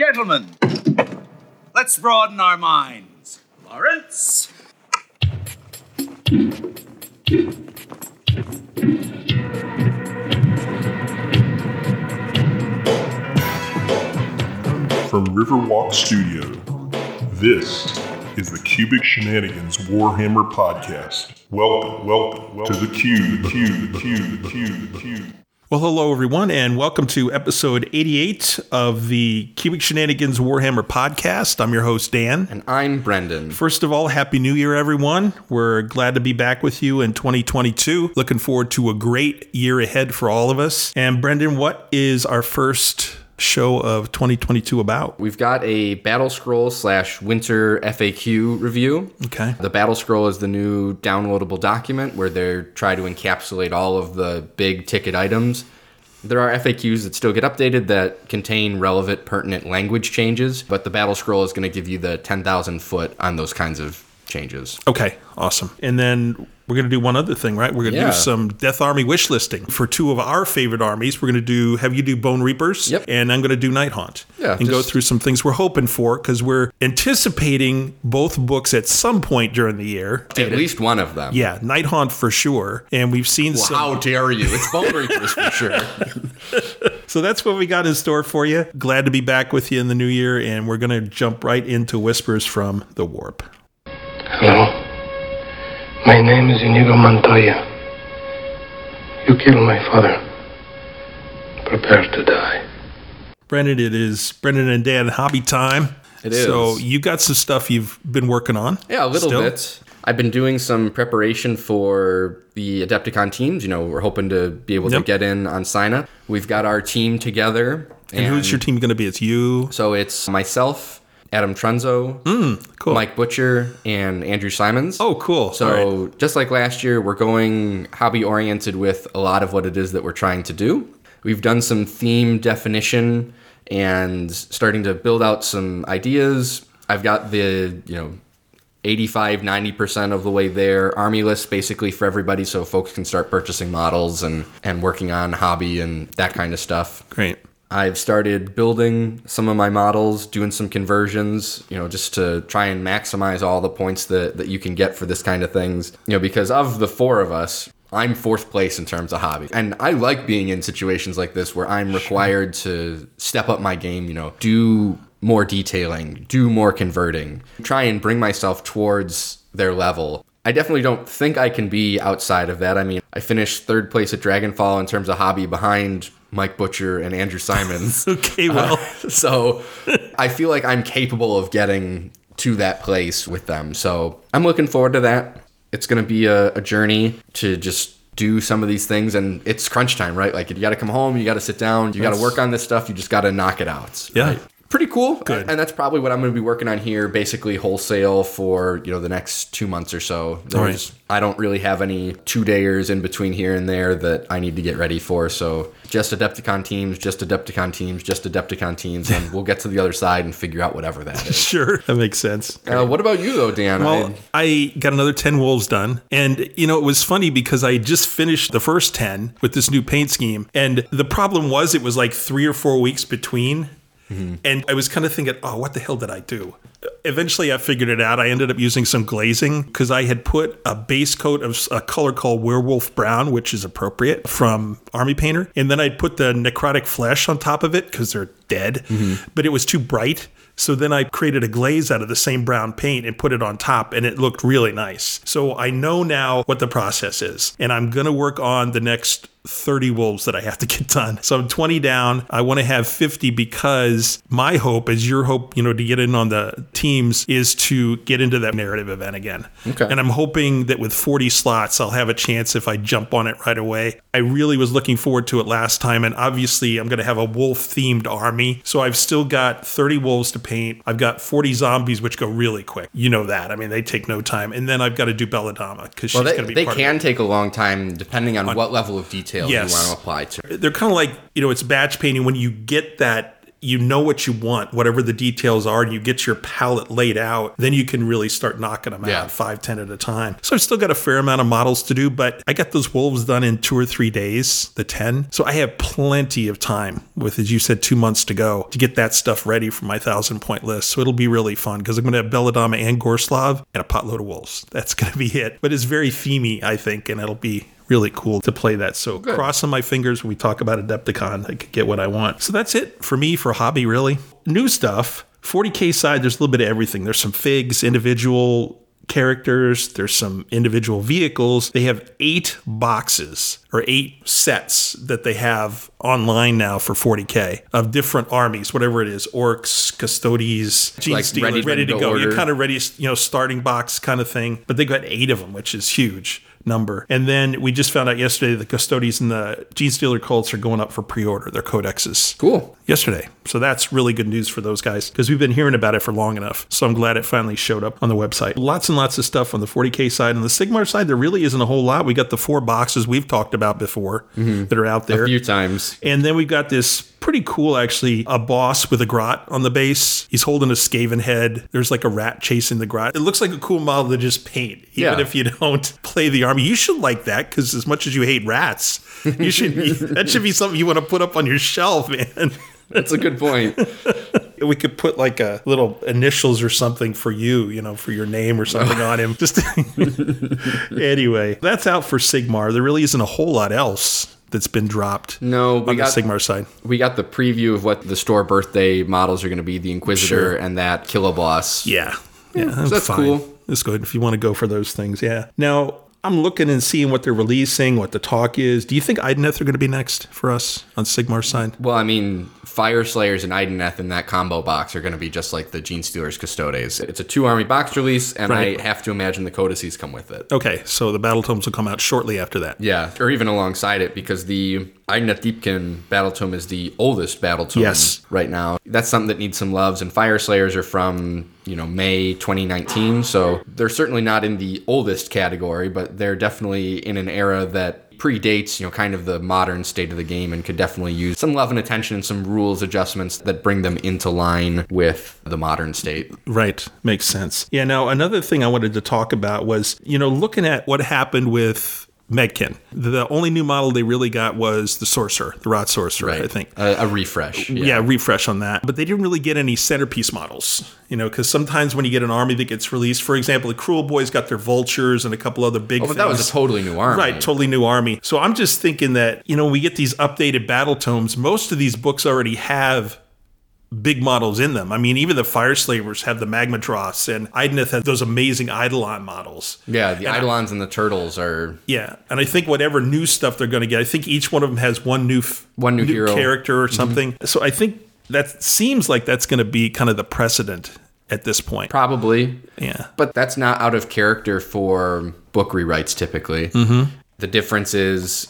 Gentlemen, let's broaden our minds. Lawrence? From Riverwalk Studio, this is the Cubic Shenanigans Warhammer Podcast. Welcome, welcome, welcome to the cube, cube, cube, cube, the cube. Well, hello, everyone, and welcome to episode 88 of the Cubic Shenanigans Warhammer podcast. I'm your host, Dan. And I'm Brendan. First of all, Happy New Year, everyone. We're glad to be back with you in 2022. Looking forward to a great year ahead for all of us. And, Brendan, what is our first show of 2022 about? We've got a Battle Scroll slash Winter FAQ review. Okay. The Battle Scroll is the new downloadable document where they try to encapsulate all of the big ticket items. There are FAQs that still get updated that contain relevant, pertinent language changes, but the Battle Scroll is going to give you the 10,000 foot on those kinds of changes. Okay, awesome. And then we're going to do one other thing, right? We're going to Yeah. do some Death Army wish listing for two of our favorite armies. We're going to do have you do Bonereapers, Yep. and I'm going to do Nighthaunt, Yeah, and go through some things we're hoping for because we're anticipating both books at some point during the year. At least one of them. Yeah, Nighthaunt for sure, and we've seen Well, some. how dare you? It's Bonereapers for sure. So that's what we got in store for you. Glad to be back with you in the new year, and we're going to jump right into whispers from the warp. Hello. My name is Inigo Montoya. You killed my father. Prepare to die. Brendan, it is Brendan and Dan hobby time. It is. So you got some stuff you've been working on. Yeah, a little still? bit. I've been doing some preparation for the Adepticon teams. You know, we're hoping to be able Yep. to get in on Sina. We've got our team together. And who's your team going to be? It's you. So it's myself, Adam Trunzo, hmm, Cool. Mike Butcher, and Andrew Simons. Oh, cool. So right. just like last year, we're going hobby oriented with a lot of what it is that we're trying to do. We've done some theme definition and starting to build out some ideas. I've got the, you know, 85 90% of the way there army list basically for everybody so folks can start purchasing models and and working on hobby and that kind of stuff Great. I've started building some of my models, doing some conversions, you know, just to try and maximize all the points that, that you can get for this kind of things. You know, because of the four of us, I'm fourth place in terms of hobby. And I like being in situations like this where I'm required to step up my game, you know, do more detailing, do more converting, try and bring myself towards their level. I definitely don't think I can be outside of that. I mean, I finished third place at Dragonfall in terms of hobby behind Mike Butcher and Andrew Simons. Okay, uh, well, so I feel like I'm capable of getting to that place with them. So I'm looking forward to that. It's going to be a, a journey to just do some of these things and it's crunch time, right? Like you got to come home, you got to sit down, you got to work on this stuff, you just got to knock it out. Yeah. right? Pretty cool. Good. And that's probably what I'm going to be working on here basically wholesale for, you know, the next 2 months or so. All right. I don't really have any two dayers in between here and there that I need to get ready for. So just Adepticon teams, just Adepticon teams, just Adepticon teams, and we'll get to the other side and figure out whatever that is. sure. That makes sense. Uh, what about you though, Dan? Well, I got another 10 wolves done. And, you know, it was funny because I just finished the first 10 with this new paint scheme. And the problem was it was like three or four weeks between. Mm-hmm. And I was kind of thinking, oh, what the hell did I do? Eventually, I figured it out. I ended up using some glazing because I had put a base coat of a color called werewolf brown, which is appropriate from Army Painter. And then I put the necrotic flesh on top of it because they're dead, mm-hmm. but it was too bright. So then I created a glaze out of the same brown paint and put it on top, and it looked really nice. So I know now what the process is, and I'm going to work on the next 30 wolves that I have to get done. So I'm 20 down. I want to have 50 because my hope is your hope, you know, to get in on the teams is to get into that narrative event again. Okay. And I'm hoping that with 40 slots, I'll have a chance if I jump on it right away. I really was looking forward to it last time, and obviously I'm going to have a wolf themed army. So I've still got 30 wolves to paint. I've got 40 zombies, which go really quick. You know that. I mean, they take no time. And then I've got to do Belladamma because well, she's going to be they can take a long time depending on what level of detail Yes. you want to apply to. They're kind of like, you know, it's batch painting when you get that you know what you want, whatever the details are, and you get your palette laid out, then you can really start knocking them Yeah. out five, ten at a time. So I've still got a fair amount of models to do, but I got those wolves done in two or three days, the 10. So I have plenty of time with, as you said, two months to go to get that stuff ready for my thousand point list. So it'll be really fun because I'm going to have Belladonna and Gorslav and a potload of wolves. That's going to be it. But it's very themey, I think, and it'll be really cool to play that. So crossing my fingers when we talk about Adepticon, I could get what I want. So that's it for me for hobby, really. New stuff. 40k side, there's a little bit of everything. There's some figs, individual characters, there's some individual vehicles. They have eight boxes or eight sets that they have online now for 40k of different armies, whatever it is, orcs, Custodes, gene Like stealers, ready ready, to to go go. You're kind of ready, you know, starting box kind of thing. But they got eight of them, which is huge number. And then we just found out yesterday the Custodes and the Genestealer cults are going up for pre-order, their codexes. Cool. Yesterday. So that's really good news for those guys because we've been hearing about it for long enough. So I'm glad it finally showed up on the website. Lots and lots of stuff on the 40K side. On the Sigmar side, there really isn't a whole lot. We got the four boxes we've talked about before mm-hmm. that are out there. A few times. And then we've got this pretty cool, actually, a boss with a grot on the base. He's holding a Skaven head. There's like a rat chasing the grot. It looks like a cool model to just paint, even Yeah. if you don't play the army. You should like that because as much as you hate rats, you should. that should be something you want to put up on your shelf, man. That's a good point. We could put like a little initials or something for you, you know, for your name or something on him. Just anyway, that's out for Sigmar. There really isn't a whole lot else that's been dropped. No, we on got- the Sigmar side. We got the preview of what the store birthday models are going to be the Inquisitor Sure. and that Killaboss. Yeah. Yeah, I'm that's fine. cool. That's good if you want to go for those things. Yeah. Now, I'm looking and seeing what they're releasing, what the talk is. Do you think Idoneth are going to be next for us on Sigmar's side? Well, I mean, Fyreslayers and Idoneth in that combo box are going to be just like the Genestealers Custodes. It's a two army box release, and Right. I have to imagine the codices come with it. Okay, so the battle tomes will come out shortly after that. Yeah, or even alongside it, because the Idoneth Deepkin Battle Tome is the oldest Battle Tome Yes. right now. That's something that needs some loves, and Fyreslayers are from, you know, May 2019, so they're certainly not in the oldest category, but they're definitely in an era that predates, you know, kind of the modern state of the game and could definitely use some love and attention and some rules adjustments that bring them into line with the modern state. Right. Makes sense. Yeah. Now, another thing I wanted to talk about was, you know, looking at what happened with Maggotkin. The only new model they really got was the Sorcerer, the Rot Sorcerer, I think. A, a refresh. yeah. A refresh on that. But they didn't really get any centerpiece models, you know, because sometimes when you get an army that gets released, for example, the Kruleboyz got their vultures and a couple other big Oh, but that was a totally new army. Right, totally new army. So I'm just thinking that, you know, we get these updated battle tomes. Most of these books already have big models in them. I mean, even the Fyreslayers have the Magmadroth, and Idoneth has those amazing Eidolon models. Yeah, the And I- Eidolons and the Turtles are Yeah, and I think whatever new stuff they're going to get, I think each one of them has one new f- One new hero. Mm-hmm. character or something. So I think that seems like that's going to be kind of the precedent at this point. probably Yeah. But that's not out of character for book rewrites typically. Mm-hmm. The difference is,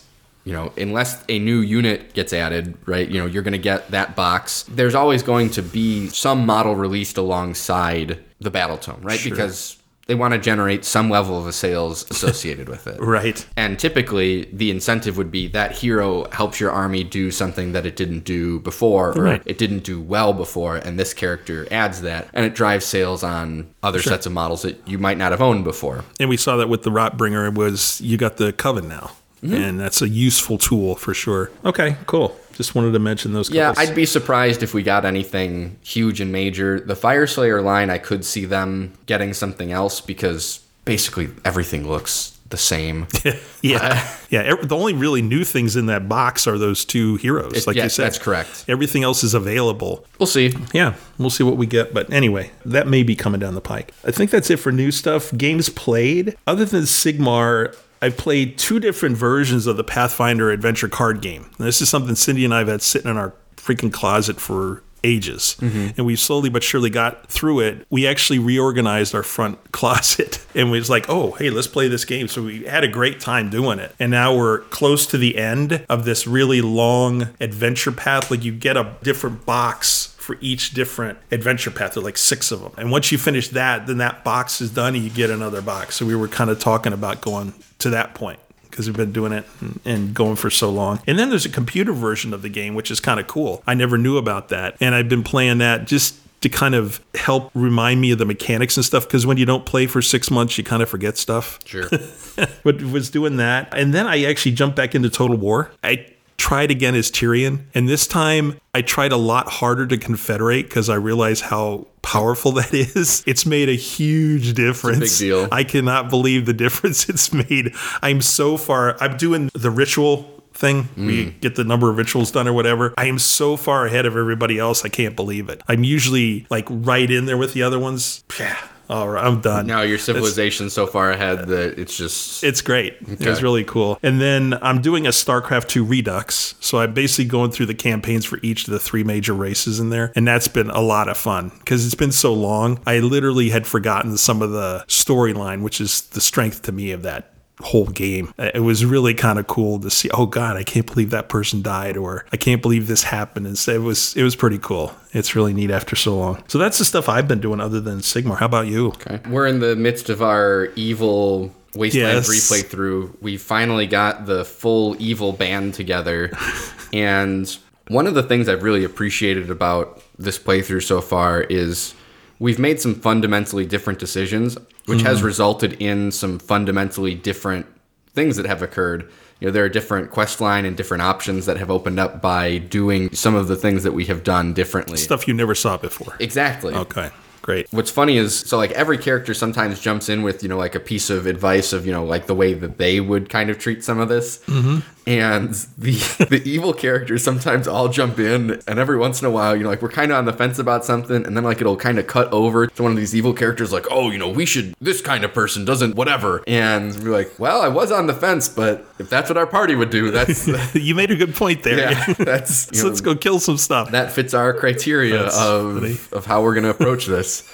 you know, unless a new unit gets added, right, you know, you're going to get that box. There's always going to be some model released alongside the Battle Tome, right? Because they want to generate some level of a sales associated with it. Right. And typically, the incentive would be that hero helps your army do something that it didn't do before, or Right. it didn't do well before, and this character adds that, and it drives sales on other sets of models that you might not have owned before. And we saw that with the Rotbringer it was you got the Coven now. Mm-hmm. And that's a useful tool for sure. Okay, cool. Just wanted to mention those Yeah, couple- I'd be surprised if we got anything huge and major. The Fyreslayer line, I could see them getting something else because basically everything looks the same. yeah. yeah. The only really new things in that box are those two heroes, like yeah, you said. that's correct. Everything else is available. We'll see. Yeah, we'll see what we get. But anyway, that may be coming down the pike. I think that's it for new stuff. Games played. Other than Sigmar, I've played two different versions of the Pathfinder adventure card game. And this is something Cindy and I have had sitting in our freaking closet for ages. Mm-hmm. And we slowly but surely got through it. We actually reorganized our front closet and we was like, oh, hey, let's play this game. So we had a great time doing it. And now we're close to the end of this really long adventure path. Like you get a different box for each different adventure path. There are like six of them. And once you finish that, then that box is done and you get another box. So we were kind of talking about going to that point. because we've been doing it and, going for so long. And then there's a computer version of the game, which is kind of cool. I never knew about that. And I've been playing that just to kind of help remind me of the mechanics and stuff because when you don't play for six months you kind of forget stuff Sure. but was doing that and then i actually jumped back into total war i tried again as tyrion and this time i tried a lot harder to confederate because i realized how powerful that is. It's made a huge difference Big deal. i cannot believe the difference it's made. I'm so far i'm doing the ritual thing. We get the number of rituals done or whatever. I am so far ahead of everybody else i can't believe it. I'm usually like right in there with the other ones. Yeah all right i'm done now your It's- civilization's so far ahead that it's just it's great. Okay. really cool. And then I'm doing a StarCraft 2 Redux. So I'm basically going through the campaigns for each of the three major races in there. And that's been a lot of fun because it's been so long. I literally had forgotten some of the storyline, which is the strength to me of that whole game. Uh, it was really kind of cool to see, oh God, I can't believe that person died or I can't believe this happened. And so it was it was pretty cool. It's really neat after so long. So that's the stuff I've been doing other than Sigmar. How about you? Okay. We're in the midst of our evil Wasteland Yes. 3 playthrough. We finally got the full evil band together. and one of the things I've really appreciated about this playthrough so far is we've made some fundamentally different decisions, which has resulted in some fundamentally different things that have occurred. You know, there are different quest line and different options that have opened up by doing some of the things that we have done differently. Stuff you never saw before. Exactly. Okay. Great. What's funny is so like every character sometimes jumps in with you know like a piece of advice of you know like the way that they would kind of treat some of this, Mm-hmm. And the the evil characters sometimes all jump in, and every once in a while you know like we're kind of on the fence about something, and then like it'll kind of cut over to one of these evil characters like oh you know we should this kind of person doesn't whatever, and we're like well I was on the fence, but if that's what our party would do, that's you made a good point there. yeah that's so know, let's go kill some stuff. that fits our criteria That's of funny. of how we're gonna approach this.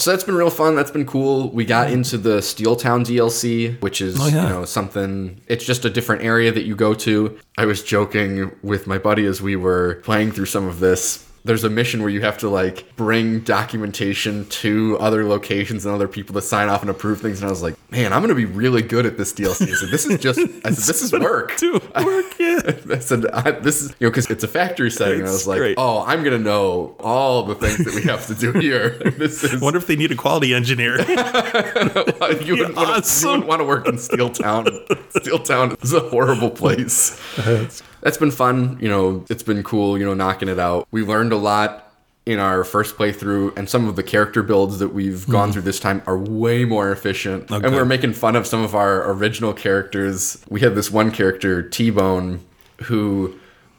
So that's been real fun. That's been cool. We got into the Steel Town DLC, which is Oh, yeah. you know something. It's just a different area that you go to. I was joking with my buddy as we were playing through some of this. There's a mission where you have to like bring documentation to other locations and other people to sign off and approve things. And I was like, man, I'm gonna be really good at this DLC. So this is just, I said, this is work. Do work, yeah. I said, I, "This is you know because it's a factory setting." And I was like, great. "Oh, I'm gonna know all the things that we have to do here." this is I wonder if they need a quality engineer. you wouldn't wanna- you wouldn't want to work in Steel Town. Steel Town is a horrible place. That's been fun. You know, it's been cool. You know, knocking it out. We learned a lot in our first playthrough, and some of the character builds that we've gone mm-hmm. through this time are way more efficient. And we're making fun of some of our original characters. We had this one character, T Bone, who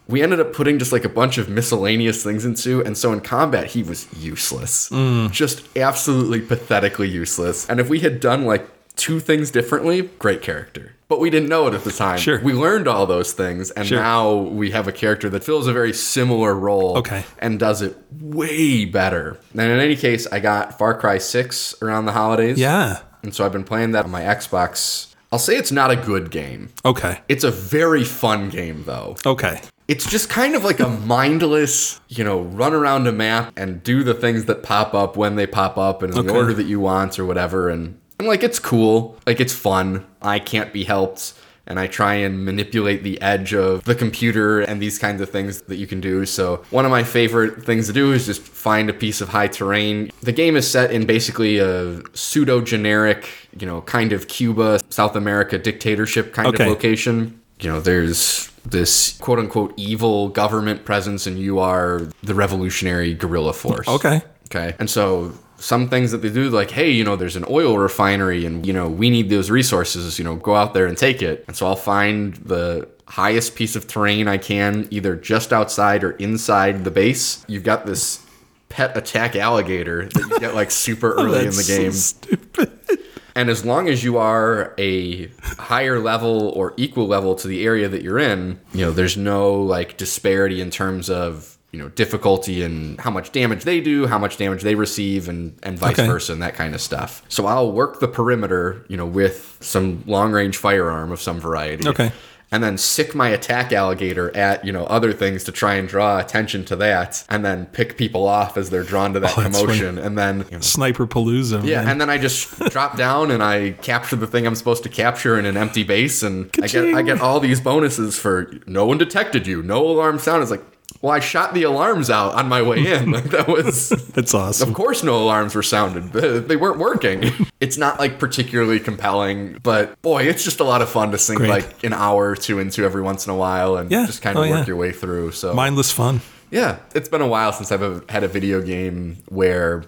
we ended up putting just like a bunch of miscellaneous things into, and so in combat he was useless, mm. just absolutely pathetically useless. And if we had done like two things differently, great character. But we didn't know it at the time. Sure. We learned all those things, and Sure. now we have a character that fills a very similar role Okay. and does it way better. And in any case, I got Far Cry 6 around the holidays. yeah. And so I've been playing that on my Xbox. I'll say it's not a good game. Okay. It's a very fun game, though. Okay. It's just kind of like a mindless, you know, run around a map and do the things that pop up when they pop up and in the order that you want or whatever. And, and like, it's cool. Like, it's fun. I can't be helped. And I try and manipulate the edge of the computer and these kinds of things that you can do. So, one of my favorite things to do is just find a piece of high terrain. The game is set in basically a pseudo generic, you know, kind of Cuba, South America dictatorship kind Okay. of location you know, there's this quote unquote evil government presence, and you are the revolutionary guerrilla force. Okay. Okay. And so some things that they do, like, hey, you know, there's an oil refinery and, you know, we need those resources, you know, go out there and take it. And so I'll find the highest piece of terrain I can, either just outside or inside the base. You've got this pet attack alligator that you get like super oh, early in the That's so game. stupid. And as long as you are a higher level or equal level to the area that you're in, you know, there's no like disparity in terms of, you know, difficulty and how much damage they do, how much damage they receive and and vice Okay. versa and that kind of stuff. So I'll work the perimeter, you know, with some long-range firearm of some variety. Okay. and then sick my attack alligator at, you know, other things to try and draw attention to that and then pick people off as they're drawn to that Oh, commotion. And then you know, Sniper Palooza. yeah, man. and then I just drop down and I capture the thing I'm supposed to capture in an empty base, and I get I get all these bonuses for no one detected you, no alarm sound. It's like, well, I shot the alarms out on my way in. Like that was, that's awesome. of course, no alarms were sounded. They weren't working. It's not like particularly compelling, but boy, it's just a lot of fun to sink Great. like an hour or two into every once in a while and Yeah. just kind of Oh, work yeah. your way through. So Mindless fun. yeah, it's been a while since I've had a video game where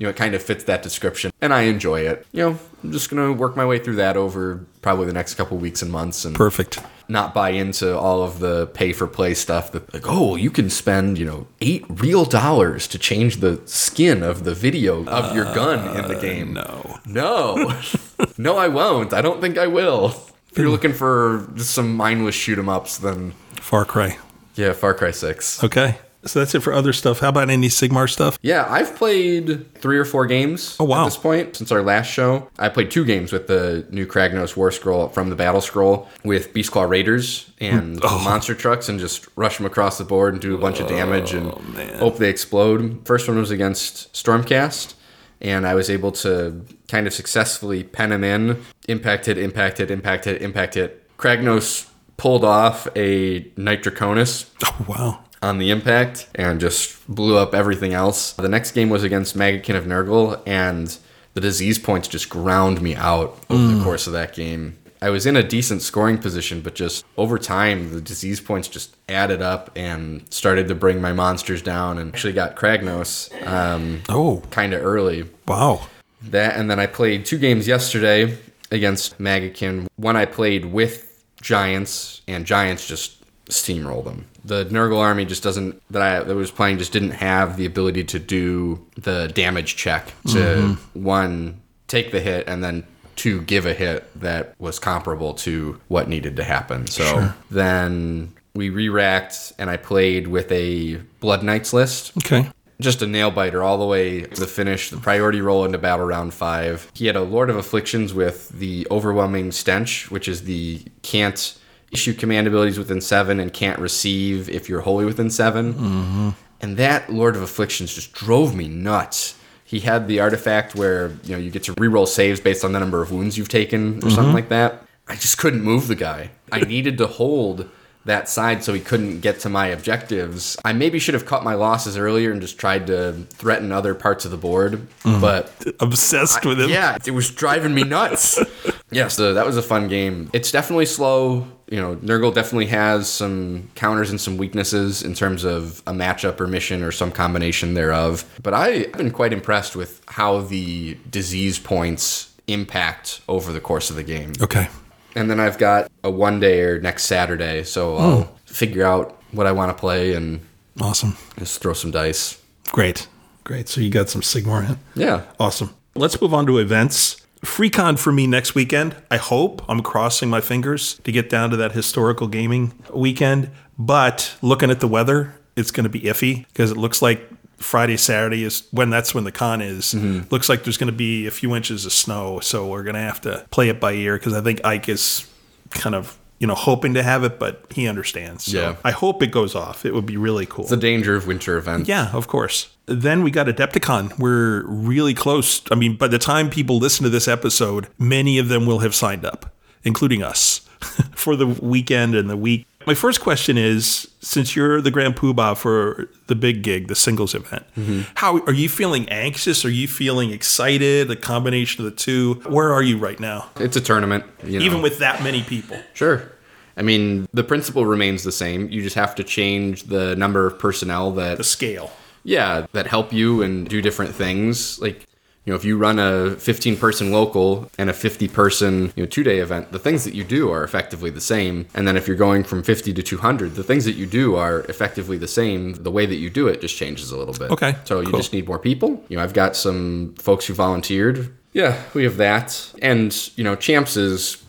you know it kind of fits that description, and I enjoy it. You know, I'm just gonna work my way through that over probably the next couple weeks and months, and Perfect. not buy into all of the pay for play stuff. That like, oh, you can spend you know eight real dollars to change the skin of the video of your gun in the uh, game. No. No, no, I won't. I don't think I will. If you're looking for just some mindless shoot 'em ups, then Far Cry. yeah, Far Cry Six. Okay. So that's it for other stuff. How about any Sigmar stuff? Yeah, I've played three or four games Oh, wow. at this point since our last show. I played two games with the new Kragnos War Scroll from the Battle Scroll with Beastclaw Raiders and Oh. monster trucks and just rush them across the board and do a bunch of damage and Oh, man. hope they explode. First one was against Stormcast. And I was able to kind of successfully pen him in, impact hit, impact hit, impact hit, impact hit. Kragnos pulled off a Nitroconus Oh, wow. On the impact and just blew up everything else. The next game was against Maggotkin of Nurgle, and the disease points just ground me out over the course of that game. I was in a decent scoring position, but just over time, the disease points just added up and started to bring my monsters down. And actually got Kragnos um, Oh, kind of early. wow. That and then I played two games yesterday against Maggotkin. One I played with Giants, and Giants just steamrolled them. The Nurgle army just doesn't that I that was playing just didn't have the ability to do the damage check to mm-hmm. one take the hit and then two give a hit that was comparable to what needed to happen. So then we re-racked and I played with a Blood Knights list Okay. just a nail biter all the way to the finish, the priority roll into battle round five. He had a Lord of Afflictions with the overwhelming stench, which is the can't issue command abilities within seven and can't receive if you're wholly within 7 mm-hmm. And that Lord of Afflictions just drove me nuts. He had the artifact where you know you get to reroll saves based on the number of wounds you've taken or something mm-hmm. like that. I just couldn't move the guy. I needed to hold that side so he couldn't get to my objectives. I maybe should have cut my losses earlier and just tried to threaten other parts of the board, mm. but Obsessed with him. yeah, it was driving me nuts. yeah, so that was a fun game. It's definitely slow. You know, Nurgle definitely has some counters and some weaknesses in terms of a matchup or mission or some combination thereof. But I've been quite impressed with how the disease points impact over the course of the game. Okay. And then I've got a one day or next Saturday, so I'll figure out what I want to play and Awesome. just throw some dice. Great. Great. So you got some Sigmar in. Yeah. Awesome. Let's move on to events. FreeCon for me next weekend. I hope I'm crossing my fingers to get down to that historical gaming weekend. But looking at the weather, it's going to be iffy because it looks like Friday, Saturday is when that's when the con is. Mm-hmm. Looks like there's going to be a few inches of snow. So we're going to have to play it by ear because I think Ike is kind of, you know, hoping to have it, but he understands. So Yeah. I hope it goes off. It would be really cool. The danger of winter events. Yeah, of course. Then we got Adepticon. We're really close. I mean, by the time people listen to this episode, many of them will have signed up, including us, for the weekend and the week. My first question is since you're the Grand Poobah for the big gig, the singles event, mm-hmm. how are you feeling anxious? Are you feeling excited? A combination of the two? Where are you right now? It's a tournament. You know. Even with that many people. Sure. I mean, the principle remains the same. You just have to change the number of personnel that. The scale. yeah, that help you and do different things. Like, you know, if you run a 15 person local and a 50 person, you know, two day event, the things that you do are effectively the same. And then if you're going from 50 to 200, the things that you do are effectively the same. The way that you do it just changes a little bit. Okay, So you cool. just need more people. You know, I've got some folks who volunteered. Yeah, we have that. And, you know, Champs is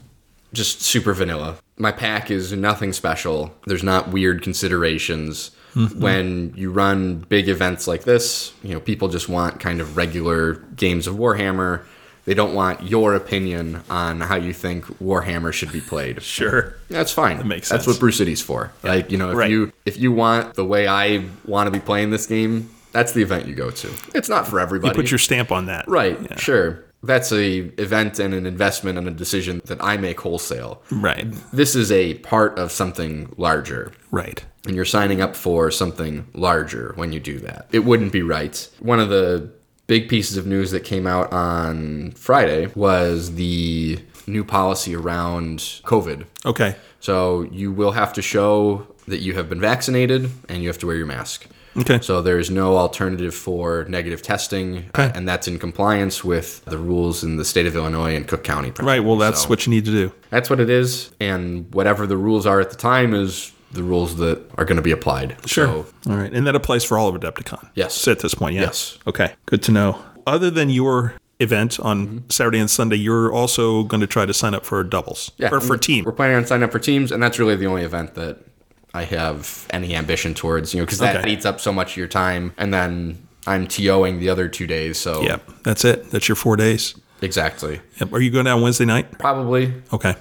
just super vanilla. My pack is nothing special. There's not weird considerations. Mm-hmm. When you run big events like this, you know, people just want kind of regular games of Warhammer. They don't want your opinion on how you think Warhammer should be played. Sure. That's fine. That makes sense. That's what Brew City's for. Like, you know, if Right. you if you want the way I want to be playing this game, that's the event you go to. It's not for everybody. Put your stamp on that. right, Yeah. sure. That's a event and an investment and a decision that I make wholesale. Right. This is a part of something larger. Right. And you're signing up for something larger when you do that. It wouldn't be right. One of the big pieces of news that came out on Friday was the new policy around COVID. Okay. So you will have to show that you have been vaccinated and you have to wear your mask. Okay. So there is no alternative for negative testing, Okay. and that's in compliance with the rules in the state of Illinois and Cook County. Right. Well, that's So what you need to do. that's what it is, and whatever the rules are at the time is the rules that are going to be applied. So All right. And that applies for all of Adepticon. Yes. At this point, yeah. Yes. Okay. Good to know. Other than your event on Mm-hmm. Saturday and Sunday, you're also going to try to sign up for doubles yeah, or for team. We're planning on signing up for teams, and that's really the only event that I have any ambition towards. You know, because that Okay. eats up so much of your time, and then I'm TOing the other two days. So Yeah. That's it. That's your four days. exactly, Yep. Are you going down Wednesday night? probably, Okay.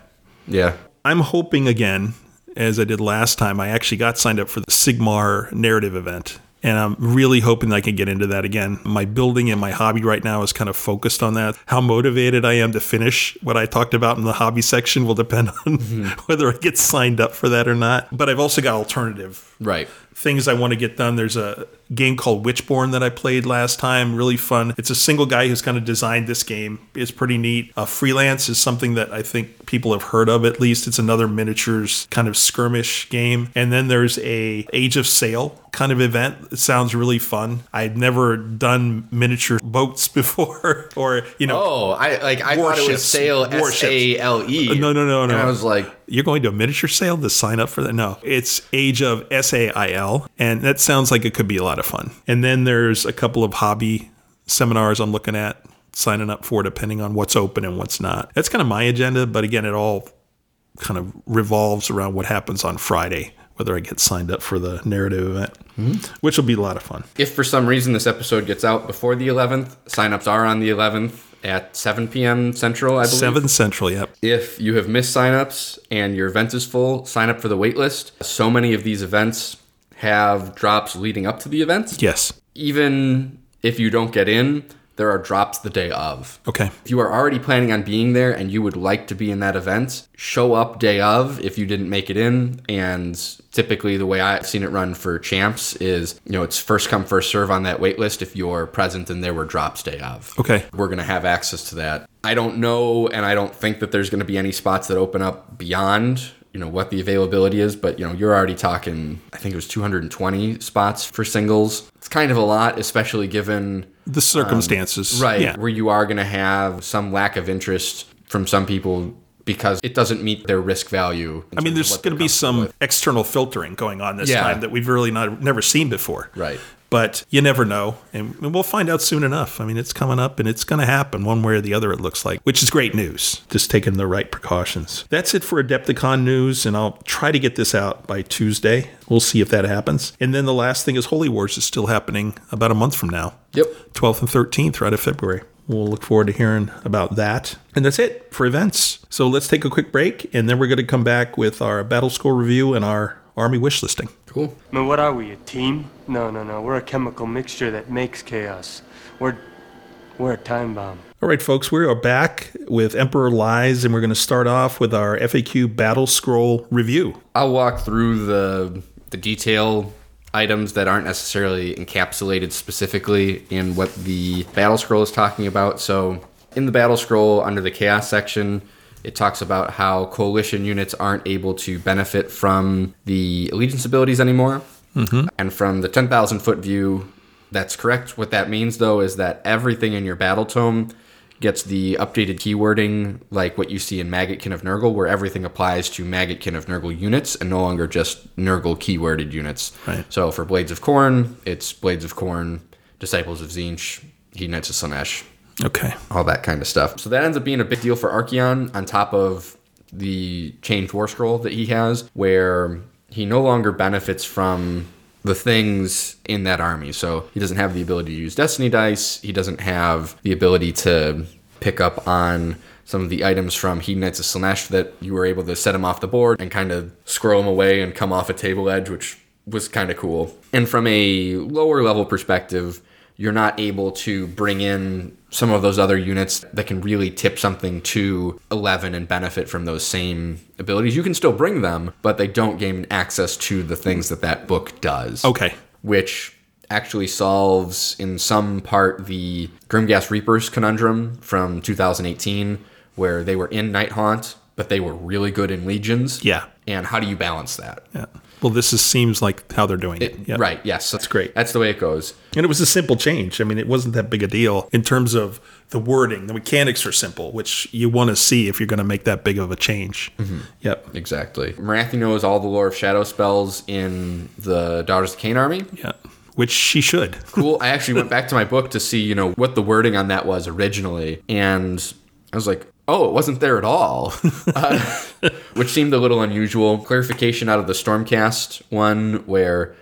yeah. I'm hoping again, as I did last time, I actually got signed up for the Sigmar narrative event. And I'm really hoping that I can get into that again. My building and my hobby right now is kind of focused on that. How motivated I am to finish what I talked about in the hobby section will depend on mm-hmm. whether I get signed up for that or not. But I've also got alternative Right. things I want to get done. There's a game called Witchborn that I played last time. Really fun. It's a single guy who's kind of designed this game. It's pretty neat. Uh, freelance is something that I think people have heard of at least. It's another miniatures kind of skirmish game. And then there's a Age of Sail kind of event. It sounds really fun. I'd never done miniature boats before, or you know. Oh, I like I thought it was Warships. sail S Warships. A L E. No, no, no, no. And I was like, You're going to a miniature sale to sign up for that? No, it's Age of S A I L, and that sounds like it could be a lot of fun. And then there's a couple of hobby seminars I'm looking at signing up for, depending on what's open and what's not. That's kind of my agenda, but again, it all kind of revolves around what happens on Friday, whether I get signed up for the narrative event, hmm. which will be a lot of fun. if for some reason this episode gets out before the 11th, signups are on the 11th at 7 p.m. Central, I believe. Seven Central, yep. If you have missed signups and your event is full, sign up for the waitlist. So many of these events have drops leading up to the event. Yes. Even if you don't get in, there are drops the day of. Okay. If you are already planning on being there and you would like to be in that event, show up day of if you didn't make it in. And typically, the way I've seen it run for champs is, you know, it's first come, first serve on that wait list if you're present and there were drops day of. Okay. We're going to have access to that. I don't know, and I don't think that there's going to be any spots that open up beyond. You know what the availability is, but you know you're already talking. I think it was 220 spots for singles. It's kind of a lot, especially given The um, circumstances. right Yeah. where you are going to have some lack of interest from some people because it doesn't meet their risk value. I mean, there's going to be some comfortable external filtering going on this Yeah. time that we've really not never seen before. Right. But you never know, and we'll find out soon enough. I mean, it's coming up, and it's going to happen one way or the other. It looks like, which is great news. Just taking the right precautions. That's it for Adepticon news, and I'll try to get this out by Tuesday. We'll see if that happens. And then the last thing is Holy Wars is still happening about a month from now. Yep. 12th and 13th, right of February. We'll look forward to hearing about that. And that's it for events. So let's take a quick break, and then we're going to come back with our battle score review and our army wish listing. Cool. I mean, what are we, a team? No, no, no. We're a chemical mixture that makes chaos. We're, we're a time bomb. All right, folks, we are back with Emperor Lies, and we're going to start off with our FAQ battle scroll review. I'll walk through the the detail items that aren't necessarily encapsulated specifically in what the battle scroll is talking about. So, in the battle scroll under the chaos section, it talks about how coalition units aren't able to benefit from the allegiance abilities anymore. Mm-hmm. And from the 10,000 foot view, that's correct. What that means, though, is that everything in your battle tome gets the updated keywording like what you see in Maggotkin of Nurgle, where everything applies to Maggotkin of Nurgle units and no longer just Nurgle keyworded units. Right. So for Blades of Khorne, it's Blades of Khorne, Disciples of Tzeentch, Knights of Slaanesh, Okay. all that kind of stuff. So that ends up being a big deal for Archaon on top of the changed war scroll that he has, where he no longer benefits from the things in that army. So he doesn't have the ability to use destiny dice. He doesn't have the ability to pick up on some of the items from Hedonites of Slaanesh that you were able to set him off the board and kind of scroll him away and come off a table edge, which was kind of cool. And from a lower level perspective, you're not able to bring in some of those other units that can really tip something to 11 and benefit from those same abilities. You can still bring them, but they don't gain access to the things that that book does. Okay. Which actually solves in some part the Grimghast Reapers conundrum from 2018, where they were in Nighthaunt, but they were really good in Legions. Yeah. And how do you balance that? Yeah. Well, this is, seems like how they're doing it. Yep. Right, yes. That's great. That's the way it goes. And it was a simple change. I mean, it wasn't that big a deal in terms of the wording. The mechanics are simple, which you want to see if you're going to make that big of a change. Mm-hmm. Yep. Exactly. Morathi knows all the lore of shadow spells in the Daughters of Khaine army. Yeah. Which she should. Cool. I actually went back to my book to see, you know, what the wording on that was originally. And I was like, oh, it wasn't there at all, uh, which seemed a little unusual. Clarification out of the Stormcast one where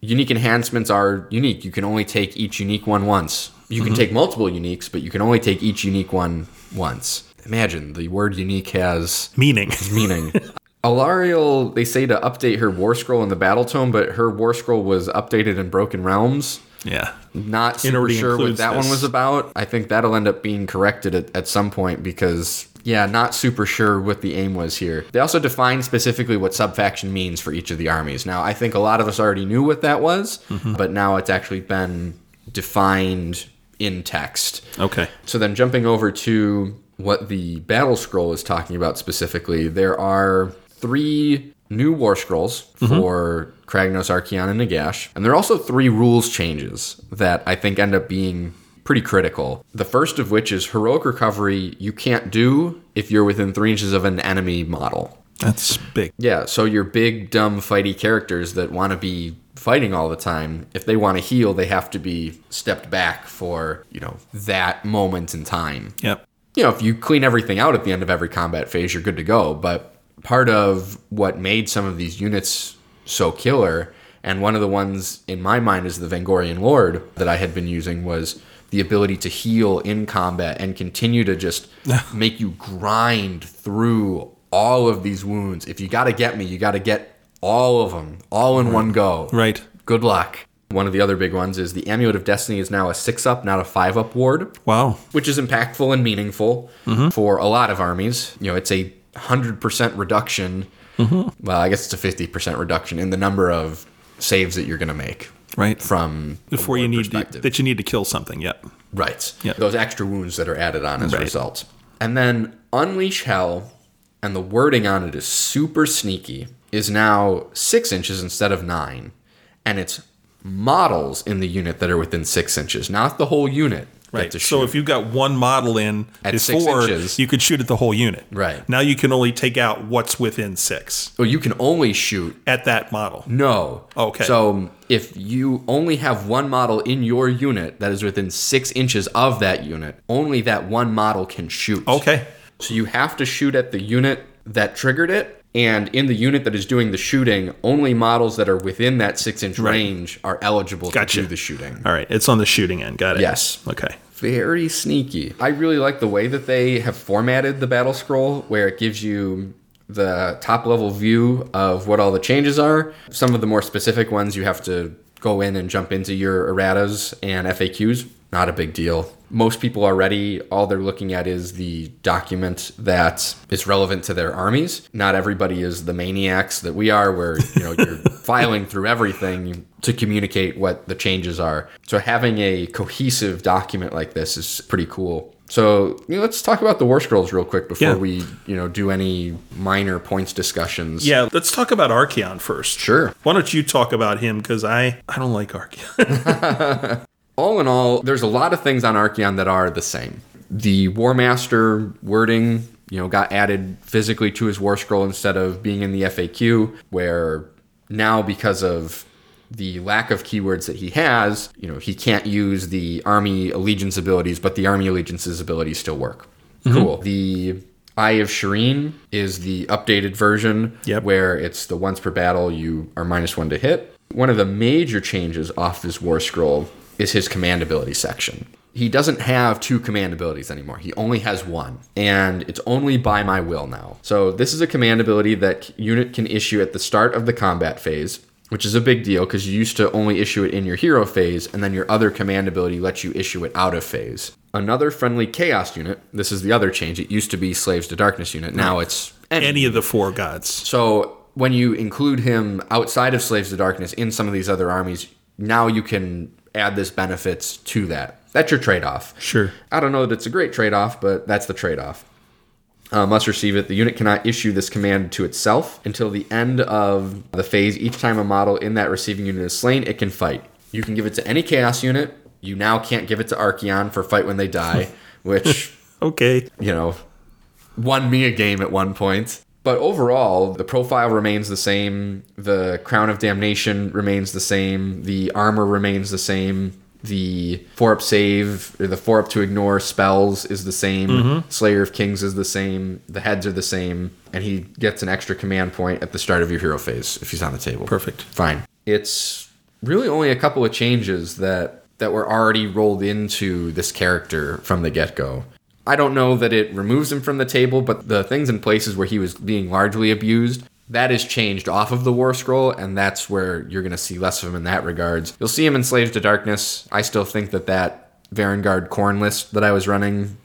unique enhancements are unique. You can only take each unique one once. You can take multiple uniques, but you can only take each unique one once. Imagine the word unique has Meaning. meaning. Alarielle, they say to update her war scroll in the battle tome, but her war scroll was updated in Broken Realms. Yeah. Not super sure what includes that one was about. I think that'll end up being corrected at, at some point because, yeah, not super sure what the aim was here. They also define specifically what subfaction means for each of the armies. Now, I think a lot of us already knew what that was, Mm-hmm. but now it's actually been defined in text. Okay. So then jumping over to what the battle scroll is talking about specifically, there are three new war scrolls mm-hmm. for Kragnos, Archaon, and Nagash. And there are also three rules changes that I think end up being pretty critical. The first of which is heroic recovery you can't do if you're within three inches of an enemy model. That's big. Yeah, so your big, dumb, fighty characters that want to be fighting all the time, if they want to heal, they have to be stepped back for, you know, that moment in time. Yep. You know, if you clean everything out at the end of every combat phase, you're good to go. But part of what made some of these units so killer, and one of the ones in my mind is the Vengorian Lord that I had been using, was the ability to heal in combat and continue to just make you grind through all of these wounds. If you got to get me, you got to get all of them, all in one go. Right. Good luck. One of the other big ones is the Amulet of Destiny is now a six up, not a five up ward Wow. which is impactful and meaningful mm-hmm. for a lot of armies. You know, it's a hundred percent reduction. Mm-hmm. Well, I guess it's a fifty percent reduction in the number of saves that you're going to make Right. from Before you need perspective. that you need to kill something. Yep. right. Yep. Those extra wounds that are added on as a result, and then unleash hell, and the wording on it is super sneaky. Is now six inches instead of nine, and it's models in the unit that are within six inches, not the whole unit. Right. to So if you've got one model in At six before, inches. you could shoot at the whole unit. Right. Now you can only take out what's within six oh, you can only shoot at that model. No. Oh, okay. So um, if you only have one model in your unit that is within six inches of that unit, only that one model can shoot. Okay. So you have to shoot at the unit that triggered it. And in the unit that is doing the shooting, only models that are within that six inch Right. range are eligible Gotcha. to do the shooting. All right. It's on the shooting end. Got it. Yes. Okay. Very sneaky. I really like the way that they have formatted the battle scroll, where it gives you the top level view of what all the changes are. Some of the more specific ones, you have to go in and jump into your erratas and FAQs. Not a big deal. Most people already, all they're looking at is the document that is relevant to their armies. Not everybody is the maniacs that we are, where you know you're filing through everything to communicate what the changes are. So having a cohesive document like this is pretty cool. So you know, let's talk about the War Scrolls real quick before Yeah. we you know do any minor points discussions. Yeah. Let's talk about Archaon first. Sure. Why don't you talk about him? Because I I don't like Archaon. all in all, there's a lot of things on Archaon that are the same. The War Master wording, you know, got added physically to his War Scroll instead of being in the FAQ, where now because of the lack of keywords that he has, you know, he can't use the Army Allegiance abilities, but the Army Allegiance's abilities still work. Mm-hmm. Cool. The Eye of Sheerian is the updated version Yep. where it's the once per battle you are minus one to hit. One of the major changes off this War Scroll is his command ability section. He doesn't have two command abilities anymore. He only has one, and it's only by my will now. So this is a command ability that unit can issue at the start of the combat phase, which is a big deal because you used to only issue it in your hero phase, and then your other command ability lets you issue it out of phase. Another friendly chaos unit. This is the other change. It used to be slaves to darkness unit. Now it's Any of the four gods. so when you include him outside of Slaves to Darkness in some of these other armies, now you can add this benefits to that. That's your trade off. Sure. I don't know that it's a great trade off, but that's the trade off. Uh, must receive it. The unit cannot issue this command to itself until the end of the phase. Each time a model in that receiving unit is slain, it can fight. You can give it to any chaos unit. You now can't give it to Archaon for fight when they die, which Okay. you know, won me a game at one point. But overall, the profile remains the same. The Crown of Damnation remains the same. The armor remains the same. The four up save, or the four up to ignore spells is the same. Mm-hmm. Slayer of Kings is the same. The heads are the same. And he gets an extra command point at the start of your hero phase if he's on the table. Perfect. Fine. It's really only a couple of changes that that were already rolled into this character from the get-go. I don't know that it removes him from the table, but the things and places where he was being largely abused, that is changed off of the War Scroll, and that's where you're going to see less of him in that regards. You'll see him in Slaves to Darkness. I still think that that Varanguard Khorne list that I was running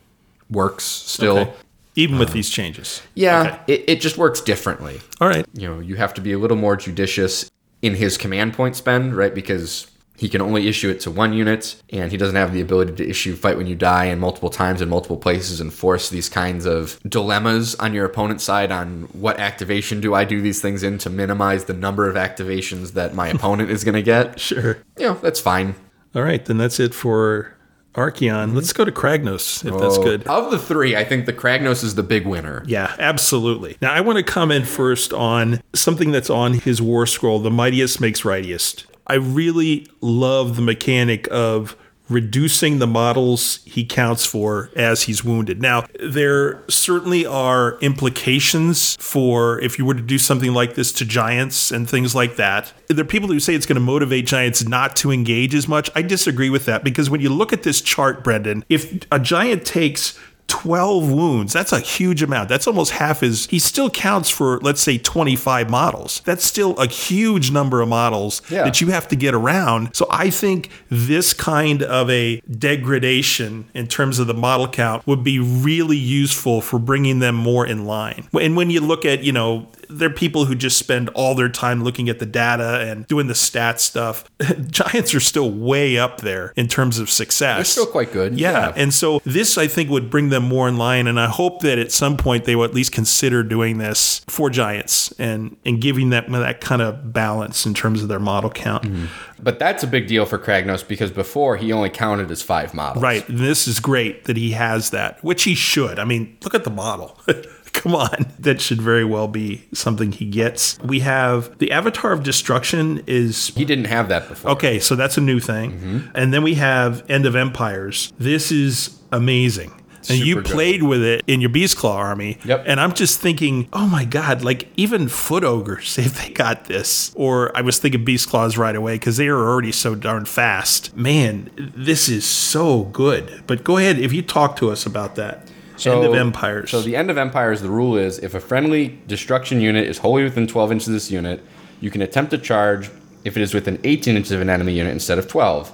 works still. Okay. Even with these changes. Yeah, Okay. it, it just works differently All right. you know, you have to be a little more judicious in his command point spend, right? Because he can only issue it to one unit, and he doesn't have the ability to issue fight when you die and multiple times in multiple places and force these kinds of dilemmas on your opponent's side on what activation do I do these things in to minimize the number of activations that my opponent is going to get. Sure. You know, that's fine. All right. Then that's it for Archaon. Mm-hmm. Let's go to Kragnos, if that's Oh, good. Of the three, I think the Kragnos is the big winner. Yeah, absolutely. Now, I want to comment first on something that's on his war scroll the mightiest makes rightiest. I really love the mechanic of reducing the models he counts for as he's wounded. Now, there certainly are implications for if you were to do something like this to giants and things like that. There are people who say it's going to motivate giants not to engage as much. I disagree with that because when you look at this chart, Brendan, if a giant takes 12 wounds. That's a huge amount. That's almost half his. He still counts for, let's say, 25 models. That's still a huge number of models Yeah. that you have to get around. So I think this kind of a degradation in terms of the model count would be really useful for bringing them more in line. And when you look at, you know, there are people who just spend all their time looking at the data and doing the stat stuff. Giants are still way up there in terms of success. They're still quite good. Yeah. And so this, I think, would bring them more in line. And I hope that at some point they will at least consider doing this for Giants and, and giving them that kind of balance in terms of their model count. Mm-hmm. But that's a big deal for Kragnos because before he only counted as five models. Right. This is great that he has that, which he should. I mean, look at the model. Come on. That should very well be something he gets. We have the Avatar of Destruction is He didn't have that before. Okay, so that's a new thing. Mm-hmm. And then we have End of Empires. This is amazing. And you good. played with it in your Beast Claw army. Yep. And I'm just thinking, oh my God, like even foot ogres, if they got this. Or I was thinking Beast Claws right away because they are already so darn fast. Man, this is so good. But go ahead, if you talk to us about that. End of Empires. So the end of empires, the rule is if a friendly destruction unit is wholly within 12 inches of this unit, you can attempt to charge if it is within 18 inches of an enemy unit instead of 12.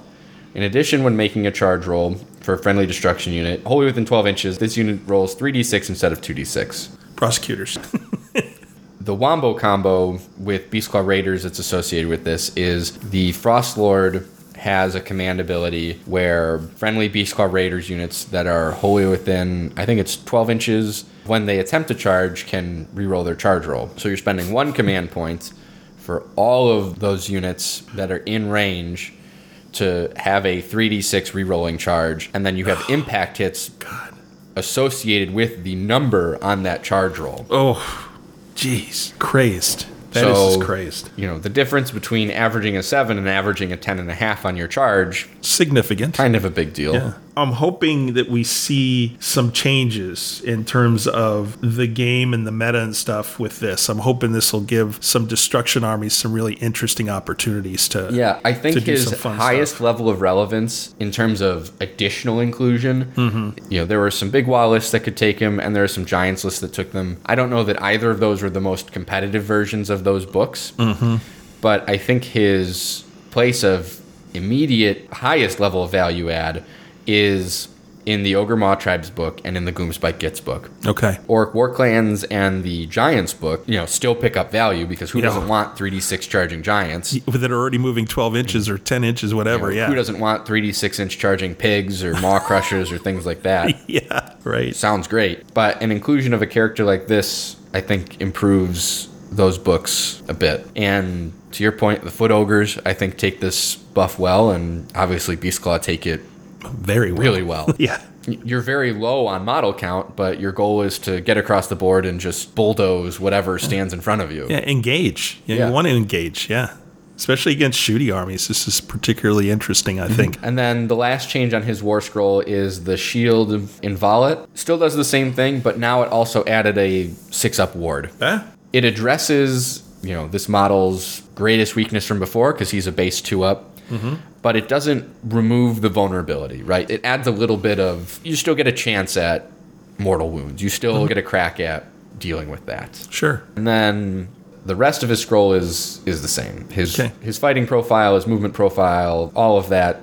In addition, when making a charge roll for a friendly destruction unit wholly within 12 inches, this unit rolls 3d6 instead of 2d6. prosecutors. The Wombo combo with Beastclaw Raiders that's associated with this is the Frost Lord has a command ability where friendly Beast Claw Raiders units that are wholly within, I think it's 12 inches, when they attempt to charge, can reroll their charge roll. So you're spending one command point for all of those units that are in range to have a 3d6 rerolling charge, and then you have impact hits associated with the number on that charge roll. oh, jeez. Crazed. That is So- crazed. you know the difference between averaging a seven and averaging a ten and a half on your charge Significant. kind of a big deal Yeah. I'm hoping that we see some changes in terms of the game and the meta and stuff with this. I'm hoping this will give some destruction armies some really interesting opportunities to Yeah, I think his some fun highest stuff. level of relevance in terms of additional inclusion, Mm-hmm. you know, there were some big wall lists that could take him, and there are some giants lists that took them. I don't know that either of those were the most competitive versions of those books, Mm-hmm. but I think his place of immediate highest level of value add is in the Ogor Mawtribes book and in the Gloomspite Gitz book. Okay. Orc War Clans and the Giants book, you know, still pick up value because who doesn't want 3d6 charging giants? That are already moving 12 inches or 10 inches, whatever. You know, yeah. Who doesn't want 3d 6 inch charging pigs or maw crushers or things like that? yeah. Right. Sounds great. But an inclusion of a character like this, I think, improves those books a bit. And to your point, the Foot Ogres, I think, take this buff well, and obviously Beastclaw take it Very well. really well. Yeah. You're very low on model count, but your goal is to get across the board and just bulldoze whatever stands in front of you. Yeah. Engage. Yeah, Yeah. You want to engage. Yeah. Especially against shooty armies. This is particularly interesting, I think. And then the last change on his war scroll is the shield of Inviolate. Still does the same thing, but now it also added a six up ward. Eh? It addresses, you know, this model's greatest weakness from before because he's a base two up. But it doesn't remove the vulnerability, right? It adds a little bit of you still get a chance at mortal wounds. You still mm-hmm. get a crack at dealing with that. Sure. And then the rest of his scroll is is the same. His Okay. his fighting profile, his movement profile, all of that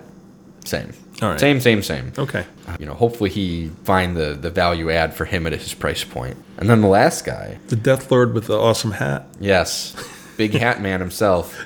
same. All right. Same, same, same. Okay. Uh, you know, hopefully he find the the value add for him at his price point. And then the last guy, The Death Lord with the awesome hat. yes, Big Hat Man himself.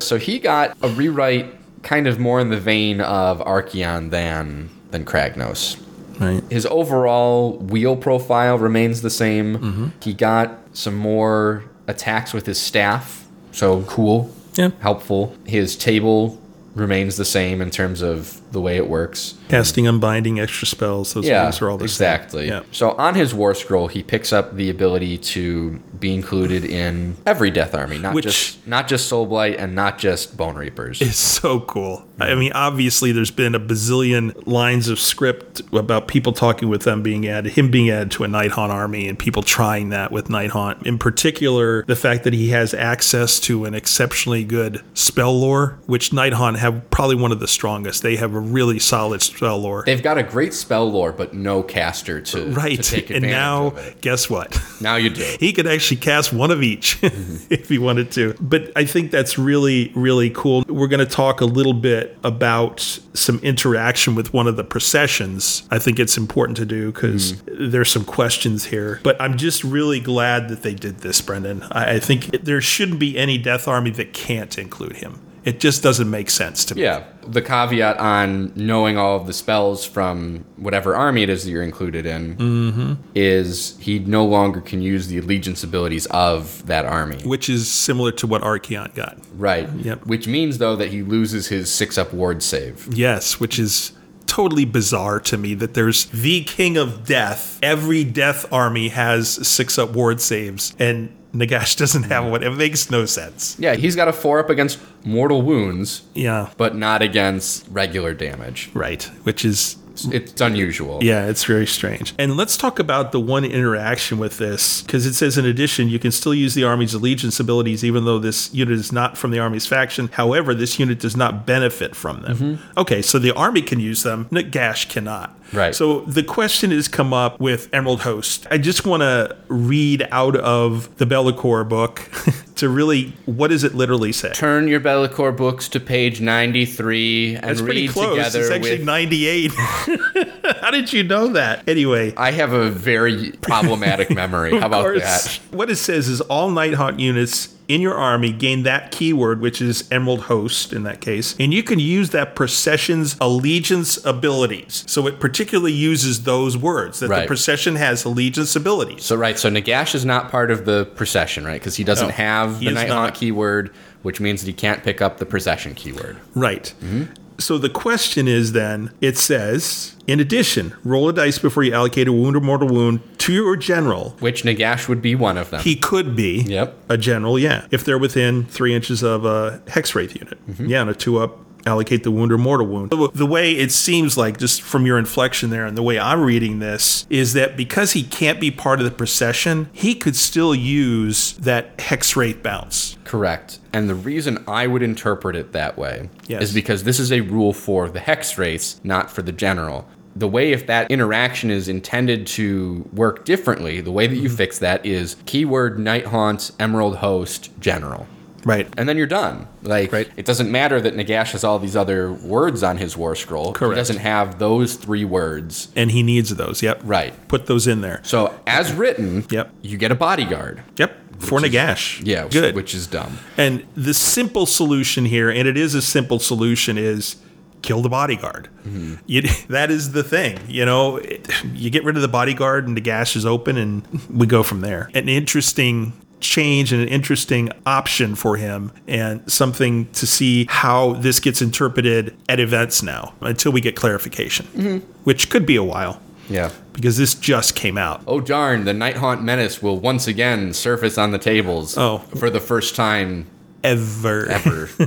So he got a rewrite kind of more in the vein of Archaon than than Kragnos. Right. His overall wheel profile remains the same. Mm-hmm. He got some more attacks with his staff, so cool, Yeah. helpful. His table remains the same in terms of the way it works. Casting, unbinding, extra spells. Those Yeah, things are all the exactly. same. Yeah. So on his war scroll, he picks up the ability to be included in every Death Army, not Which- just not just Soul Blight and not just Bonereapers. It's so cool. I mean, obviously, there's been a bazillion lines of script about people talking with them being added, him being added to a Nighthaunt army, and people trying that with Nighthaunt. In particular, the fact that he has access to an exceptionally good spell lore, which Nighthaunt have probably one of the strongest. They have a really solid spell lore. They've got a great spell lore, but no caster to, Right. to take And now, of it. guess what? Now you do. he could actually cast one of each if he wanted to. But I think that's really, really cool. We're going to talk a little bit about some interaction with one of the processions. I think it's important to do because mm-hmm. there's some questions here. But I'm just really glad that they did this, Brendan. I, I think there shouldn't be any Death Army that can't include him. It just doesn't make sense to me. Yeah. The caveat on knowing all of the spells from whatever army it is that you're included in Mm-hmm. is he no longer can use the allegiance abilities of that army. Which is similar to what Archaon got. Right. Yep. Which means, though, that he loses his six up ward save. Yes, which is totally bizarre to me that there's the king of death. Every death army has six up ward saves, and Nagash doesn't have one. It makes no sense. Yeah, he's got a four up against mortal wounds, Yeah, but not against regular damage. right. Which is It's unusual. Yeah, it's very strange. And let's talk about the one interaction with this, because it says in addition, you can still use the Army's allegiance abilities even though this unit is not from the Army's faction. However, this unit does not benefit from them. Mm-hmm. Okay, so the Army can use them, Nagash cannot. Right. So the question has come up with Emerald Host. I just want to read out of the Be'lakor book to really, what does it literally say? Turn your Be'lakor books to page 93 and It's pretty read close. together It's actually with 98. How did you know that? Anyway. I have a very problematic memory. How about course. that? What it says is all Nighthaunt units in your army gain that keyword, which is Emerald Host in that case, and you can use that procession's allegiance abilities. So it particularly uses those words that the procession has allegiance abilities. So right, so Nagash is not part of the procession, right? Because he doesn't No, have the is Night not. Haunt keyword, which means that he can't pick up the procession keyword. Right. Mm-hmm. So the question is then, it says, in addition, roll a dice before you allocate a wound or mortal wound to your general. Which Nagash would be one of them. He could be Yep. a general, yeah, if they're within three inches of a Hex Wraith unit. Mm-hmm. Yeah, and a two up allocate the wound or mortal wound. The, way it seems like, just from your inflection there, and the way I'm reading this, is that because he can't be part of the procession, he could still use that Hexwraith bounce. Correct. And the reason I would interpret it that way Yes. is because this is a rule for the Hexwraiths, not for the general. The way if that interaction is intended to work differently, the way that Mm-hmm. you fix that is keyword Nighthaunt emerald host general. Right. And then you're done. Like Right. it doesn't matter that Nagash has all these other words on his war scroll. Correct. He doesn't have those three words. And he needs those. Yep. Right. Put those in there. So as written, Yep. you get a bodyguard. Yep. For Which is- Nagash. Yeah, which- Good. which is dumb. And the simple solution here, and it is a simple solution, is kill the bodyguard. Mm-hmm. You, that is the thing. You know, it, you get rid of the bodyguard and Nagash is open, and we go from there. An interesting change and an interesting option for him, and something to see how this gets interpreted at events now until we get clarification, which could be a while Yeah. because this just came out. Oh darn, the Nighthaunt Menace will once again surface on the tables Oh. for the first time Ever. ever.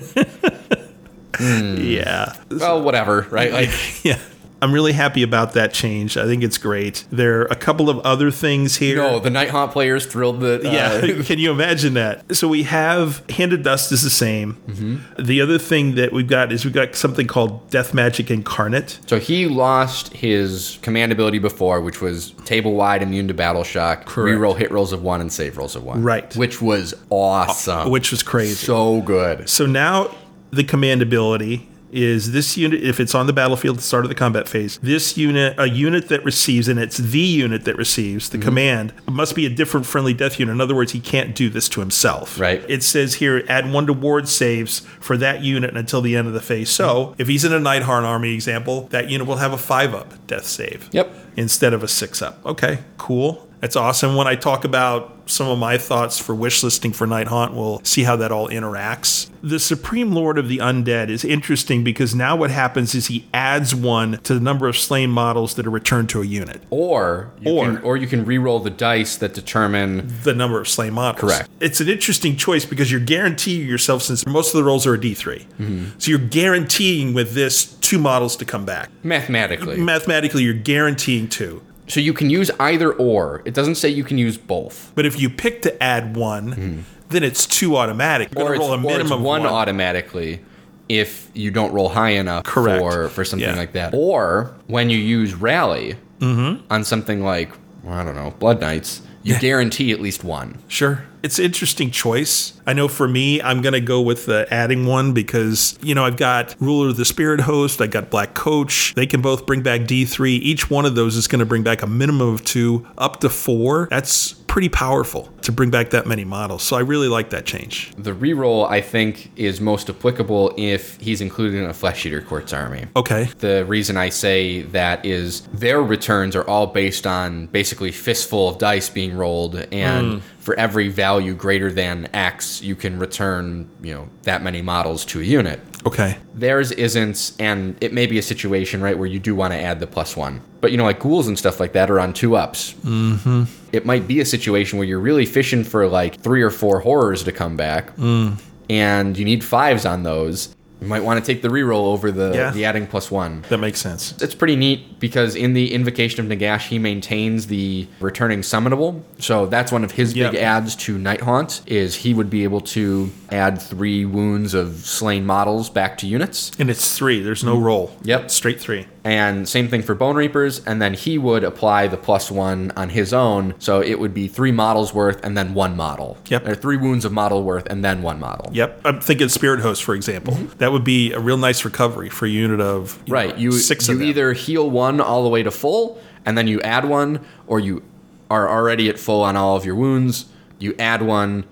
Hmm. Yeah. well, whatever, right? Like Yeah. I'm really happy about that change. I think it's great. There are a couple of other things here. no, the Night Haunt players thrilled that uh, yeah, can you imagine that? So we have Hand of Dust is the same. Mm-hmm. The other thing that we've got is we've got something called Death Magic Incarnate. So he lost his command ability before, which was table wide immune to battle shock, Correct. reroll hit rolls of one and save rolls of one. Right. Which was awesome. which was crazy. so good. So now the command ability is this unit if it's on the battlefield at the start of the combat phase this unit a unit that receives and it's the unit that receives Mm-hmm. the command must be a different friendly death unit in other words he can't do this to himself Right. it says here add one to ward saves for that unit until the end of the phase so if he's in a Nighthaunt army example that unit will have a five up death save Yep. instead of a six up. Okay, cool. That's awesome. When I talk about some of my thoughts for wish listing for Nighthaunt, we'll see how that all interacts. The Supreme Lord of the Undead is interesting because now what happens is he adds one to the number of slain models that are returned to a unit. Or you Or- can, or you can re-roll the dice that determine The number of slain models. Correct. It's an interesting choice because you're guaranteeing yourself, since most of the rolls are a D3. Mm-hmm. So you're guaranteeing with this two models to come back. mathematically. Mathematically, you're guaranteeing two. So you can use either or. It doesn't say you can use both. But if you pick to add one, then it's two automatic. You're Or it's, roll a minimum one, one. automatically if you don't roll high enough Correct. for for something Yeah. like that. Or when you use rally Mm-hmm. on something like well, I don't know, Blood Knights, you guarantee at least one. Sure. It's an interesting choice. I know for me, I'm going to go with the adding one because, you know, I've got Ruler of the Spirit Host, I got Black Coach. They can both bring back D3. Each one of those is going to bring back a minimum of two, up to four. That's pretty powerful to bring back that many models. So I really like that change. The reroll I think is most applicable if he's included in a Flesh Eater Courts army. Okay. The reason I say that is their returns are all based on basically fistful of dice being rolled, and for every value greater than X, you can return, you know, that many models to a unit. Okay. Theirs isn't, and it may be a situation, right, where you do want to add the plus one. But, you know, like ghouls and stuff like that are on two ups. Mm-hmm. It might be a situation where you're really fishing for like three or four horrors to come back, mm. and you need fives on those. You might want to take the reroll over the, Yeah. the adding plus one. That makes sense. It's pretty neat because in the Invocation of Nagash, he maintains the returning summonable. So that's one of his big Yep. adds to Nighthaunt is he would be able to add three wounds of slain models back to units. And it's three. There's no roll. Yep. Straight three. And same thing for Bonereapers, and then he would apply the plus one on his own, so it would be three models worth and then one model. Yep. Or three wounds of model worth and then one model. Yep. I'm thinking Spirit Host, for example. That would be a real nice recovery for a unit of you Mm-hmm. Right. know, You six you either heal one all the way to full, and then you add one, or you are already at full on all of your wounds. You add one,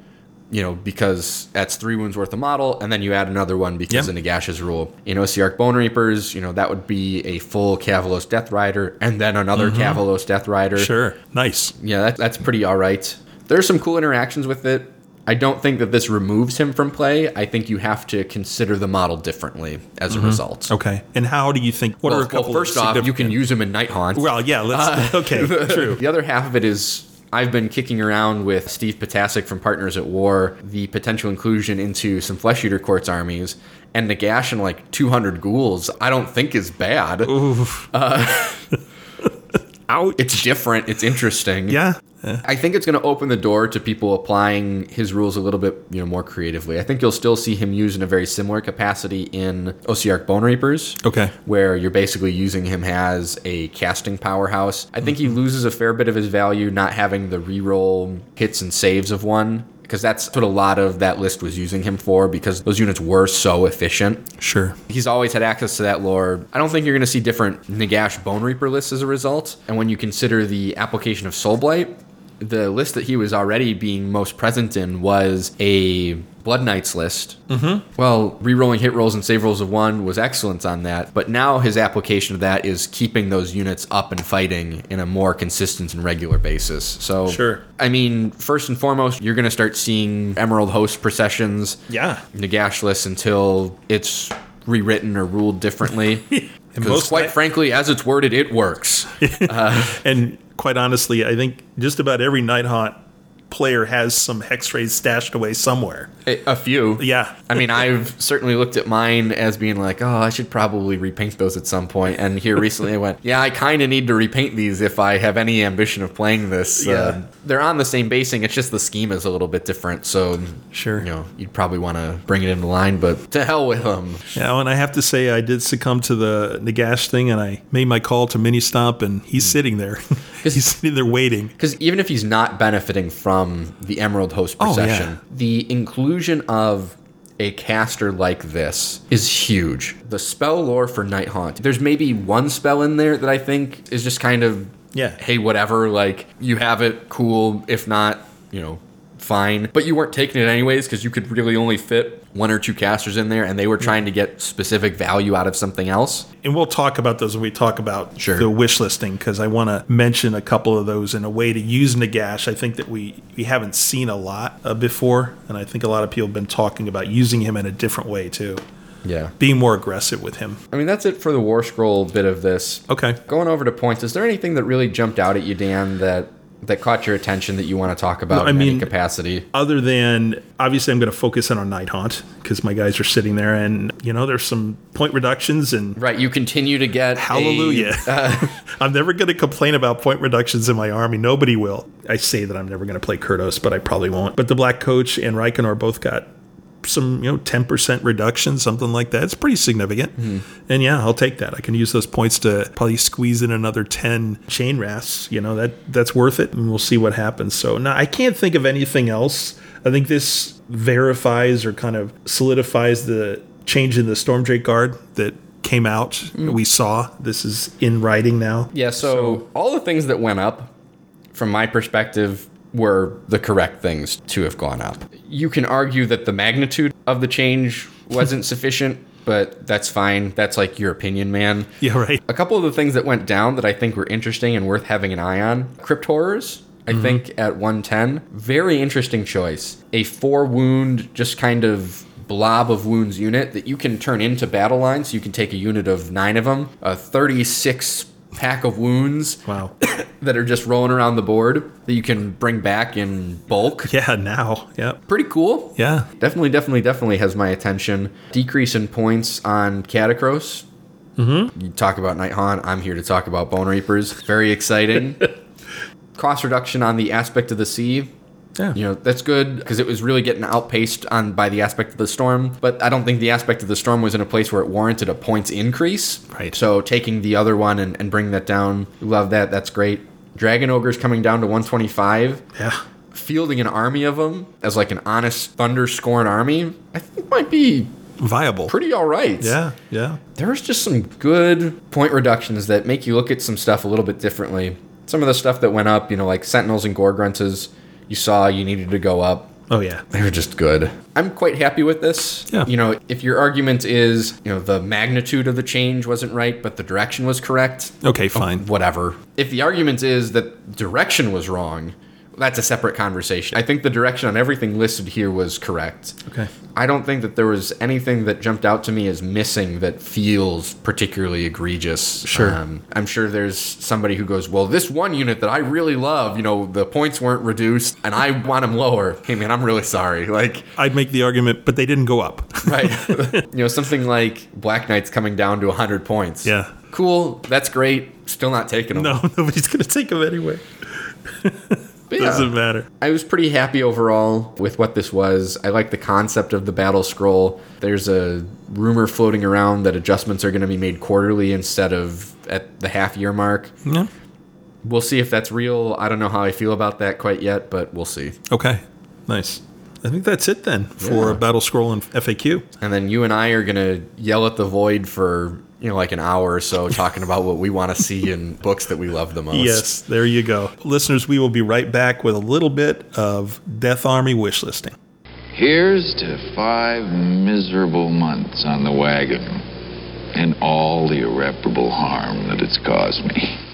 you know, because that's three wounds worth of model, and then you add another one because Yep. of Nagash's rule. In Ossiarch Bonereapers, you know, that would be a full Kavalos Deathrider, and then another Kavalos Deathrider. Mm-hmm. Sure. Nice. Yeah, that, that's pretty all right. There's some cool interactions with it. I don't think that this removes him from play. I think you have to consider the model differently as a result. Mm-hmm. Okay. And how do you think? What Well, are a couple? well, first of off, you can use him in Nighthaunt. Well, yeah. Let's. okay. True. The other half of it is I've been kicking around with Steve Potasic from Partners at War the potential inclusion into some Flesh Eater Courts armies, and Nagash and like 200 ghouls, I don't think is bad. Oof. Uh, Ouch. It's different, it's interesting. yeah. Yeah. I think it's going to open the door to people applying his rules a little bit, you know, more creatively. I think you'll still see him used in a very similar capacity in Ossiarch Bonereapers. Okay. Where you're basically using him as a casting powerhouse. I think he mm-hmm. loses a fair bit of his value not having the reroll hits and saves of one. Because that's what a lot of that list was using him for, because those units were so efficient. Sure. He's always had access to that lore. I don't think you're going to see different Nagash Bonereaper lists as a result. And when you consider the application of Soul Blight, the list that he was already being most present in was a Blood Knights list. Mm-hmm. Well, rerolling hit rolls and save rolls of one was excellent on that, but now his application of that is keeping those units up and fighting in a more consistent and regular basis. So, Sure. I mean, first and foremost, you're going to start seeing Emerald Host processions. Yeah. Nagash lists until it's rewritten or ruled differently. Because most quite ni- frankly, as it's worded, it works. And quite honestly, I think just about every Nighthaunt player has some Hexwraiths stashed away somewhere. a, a few. Yeah. I mean, I've certainly looked at mine as being like, oh, I should probably repaint those at some point. And here recently I went, yeah, I kind of need to repaint these if I have any ambition of playing this. Yeah. Uh, they're on the same basing, it's just the scheme is a little bit different. So, Sure. you know, you'd probably want to bring it into line, but to hell with them. Yeah, and I have to say, I did succumb to the Nagash thing, and I made my call to Mini Stomp, and he's sitting there. he's sitting there waiting. Because even if he's not benefiting from the Emerald Host Oh, procession, yeah. the inclusion of a caster like this is huge. The spell lore for Nighthaunt, there's maybe one spell in there that I think is just kind of, Yeah. hey, whatever, like you have it, cool. If not, you know, fine. But you weren't taking it anyways because you could really only fit one or two casters in there and they were trying to get specific value out of something else. And we'll talk about those when we talk about Sure. the wish listing, because I want to mention a couple of those in a way to use Nagash. I think that we, we haven't seen a lot uh, before, and I think a lot of people have been talking about using him in a different way, too. Yeah. Being more aggressive with him. I mean, that's it for the War Scroll bit of this. Okay. Going over to points, is there anything that really jumped out at you, Dan, that that caught your attention that you want to talk about No, I in any mean- capacity? other than obviously I'm going to focus in on Nighthaunt because my guys are sitting there and you know there's some point reductions and Right, you continue to get a- hallelujah. Uh, I'm never going to complain about point reductions in my army. Nobody will. I say that I'm never going to play Kurdoss, but I probably won't. But the Black Coach and Reikenor both got some you know 10% reduction something like that. It's pretty significant. Hmm. And yeah i'll take that. I can use those points to probably squeeze in another 10 chain rasps you know that that's worth it and we'll see what happens. So now i can't think of anything else. I think this verifies or kind of solidifies the change in the storm drake guard that came out hmm. we saw. This is in writing now. Yeah, so, all the things that went up, from my perspective, were the correct things to have gone up. You can argue that the magnitude of the change wasn't sufficient, but that's fine. That's like your opinion, man. yeah right A couple of the things that went down that I think were interesting and worth having an eye on Crypt Horrors, I mm-hmm. think at 110. Very interesting choice. A four wound, just kind of blob of wounds unit that you can turn into battle lines. So you can take a unit of nine of them, a 36 pack of wounds wow that are just rolling around the board that you can bring back in bulk. yeah now yeah Pretty cool. yeah Definitely, definitely, definitely has my attention. Decrease in points on Katakros. Mm-hmm. You talk about Nighthaunt. I'm here to talk about Bonereapers. Very exciting. Cost reduction on the aspect of the sea. Yeah You know that's good because it was really getting outpaced on by the aspect of the storm. But I don't think the aspect of the storm was in a place where it warranted a points increase. Right. So taking the other one and, and bringing that down, love that. That's great. Dragon Ogre's coming down to 125 yeah fielding an army of them as like an honest thunder scorn army, I think might be viable pretty all right. yeah yeah There's just some good point reductions that make you look at some stuff a little bit differently. Some of the stuff that went up, you know, like Sentinels and Gore Grunts, you saw you needed to go up. oh yeah They were just good. I'm quite happy with this. Yeah. You know, if your argument is, you know, the magnitude of the change wasn't right, but the direction was correct, okay oh, fine whatever. If the argument is that direction was wrong, that's a separate conversation. I think the direction on everything listed here was correct. Okay. I don't think that there was anything that jumped out to me as missing that feels particularly egregious. Sure. Um, I'm sure there's somebody who goes, well, this one unit that I really love, you know, the points weren't reduced and I want them lower. Hey, man, I'm really sorry. Like, I'd make the argument, but they didn't go up. right. you know, something like Black Knight's coming down to 100 points. Yeah. Cool. That's great. Still not taking them. no, nobody's going to take them anyway. But. Doesn't matter. I was pretty happy overall with what this was. I like the concept of the battle scroll. There's a rumor floating around that adjustments are going to be made quarterly instead of at the half year mark. Yeah. We'll see if that's real. I don't know how I feel about that quite yet, but we'll see. Okay. Nice. I think that's it then for Yeah. Battle Scroll and FAQ. And then you and I are going to yell at the void for, you know, like an hour or so talking about what we want to see in books that we love the most. Yes, there you go. Listeners, we will be right back with a little bit of Death Army wish listing. Here's to five miserable months on the wagon and all the irreparable harm that it's caused me.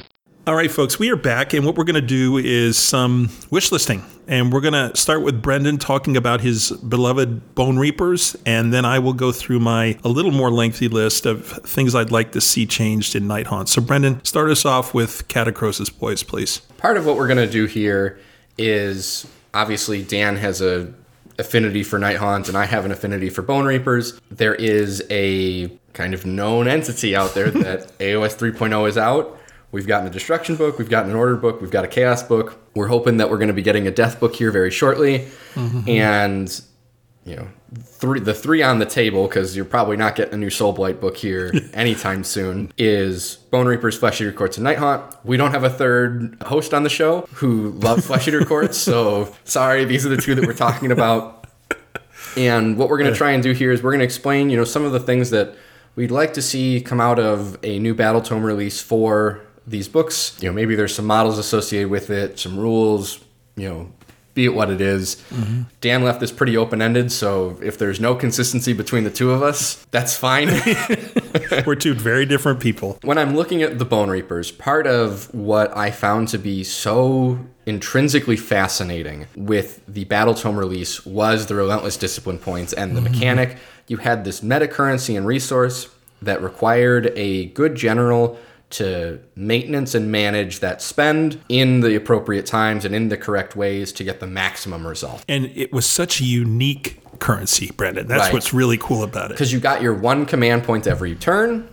All right, folks, we are back, and what we're going to do is some wish listing. And we're going to start with Brendan talking about his beloved Bonereapers, and then I will go through my a little more lengthy list of things I'd like to see changed in Nighthaunt. So, Brendan, start us off with Katakros's Boys, please. part of what we're going to do here is obviously Dan has a affinity for Nighthaunt and I have an affinity for Bonereapers. There is a kind of known entity out there that AOS 3.0 is out. We've gotten a destruction book, we've gotten an order book, we've got a chaos book. We're hoping that we're going to be getting a death book here very shortly. Mm-hmm. And you know, three the three on the table because you're probably not getting a new Soul Blight book here anytime soon. Is Bonereapers, Flesh Eater Courts, and Nighthaunt. We don't have a third host on the show who loves Flesh Eater Courts, so sorry, these are the two that we're talking about. And what we're going to try and do here is we're going to explain, you know, some of the things that we'd like to see come out of a new Battle Tome release for these books. You know, maybe there's some models associated with it, some rules, you know, be it what it is. Mm-hmm. Dan left this pretty open ended, so if there's no consistency between the two of us, that's fine. We're two very different people. when I'm looking at the Bonereapers, part of what I found to be so intrinsically fascinating with the Battle Tome release was the Relentless Discipline points and the mm-hmm. mechanic. You had this meta currency and resource that required a good general to maintenance and manage that spend in the appropriate times and in the correct ways to get the maximum result. And it was such a unique currency, Brendan. That's Right. what's really cool about it. because you got your one command point every turn,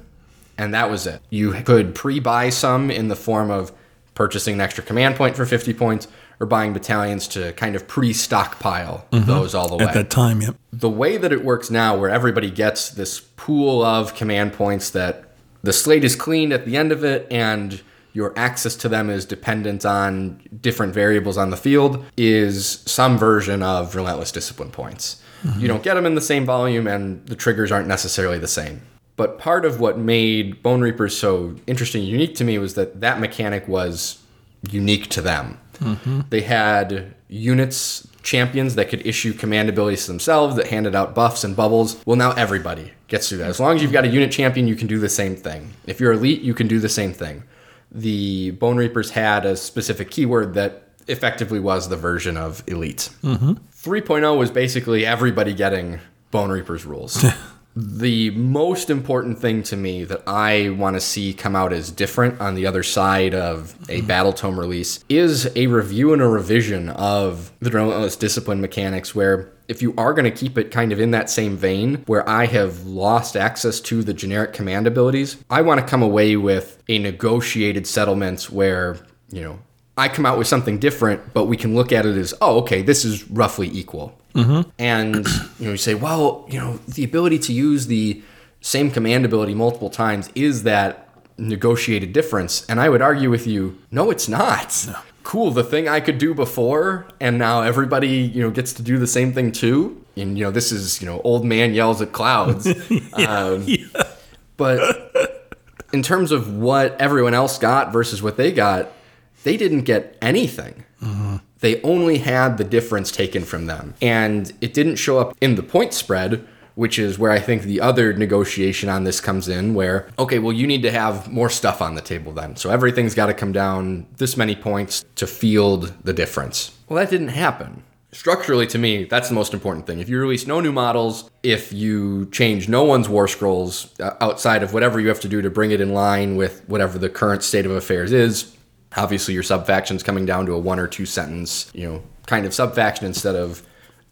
and that was it. You could pre-buy some in the form of purchasing an extra command point for 50 points, or buying battalions to kind of pre-stockpile mm-hmm. those all the way. At that time, yep. the way that it works now, where everybody gets this pool of command points that the slate is cleaned at the end of it, and your access to them is dependent on different variables on the field, is some version of relentless discipline points. You don't get them in the same volume, and the triggers aren't necessarily the same. But part of what made Bonereapers so interesting and unique to me was that that mechanic was unique to them. Mm-hmm. They had units, champions that could issue command abilities to themselves that handed out buffs and bubbles. Well, now everybody gets to do that. As long as you've got a unit champion, you can do the same thing. If you're elite, you can do the same thing. The Bonereapers had a specific keyword that effectively was the version of elite. Mm-hmm. 3.0 was basically everybody getting Bonereapers rules. the most important thing to me that I want to see come out as different on the other side of a mm-hmm. Battle Tome release is a review and a revision of the Relentless Discipline mechanics where if you are going to keep it kind of in that same vein where I have lost access to the generic command abilities, I want to come away with a negotiated settlement where, you know, I come out with something different, but we can look at it as, oh, okay, this is roughly equal. And you know, you say, well, you know, the ability to use the same command ability multiple times is that negotiated difference. And I would argue with you, no, it's not. Cool, the thing I could do before, and now everybody, you know, gets to do the same thing too. And you know, this is, you know, old man yells at clouds. um, But in terms of what everyone else got versus what they got, they didn't get anything. They only had the difference taken from them. And it didn't show up in the point spread, which is where I think the other negotiation on this comes in, where, okay, well, you need to have more stuff on the table then. So everything's got to come down this many points to field the difference. Well, that didn't happen. Structurally, to me, that's the most important thing. If you release no new models, if you change no one's war scrolls uh, outside of whatever you have to do to bring it in line with whatever the current state of affairs is, obviously your sub faction's coming down to a one or two sentence, you know, kind of sub faction instead of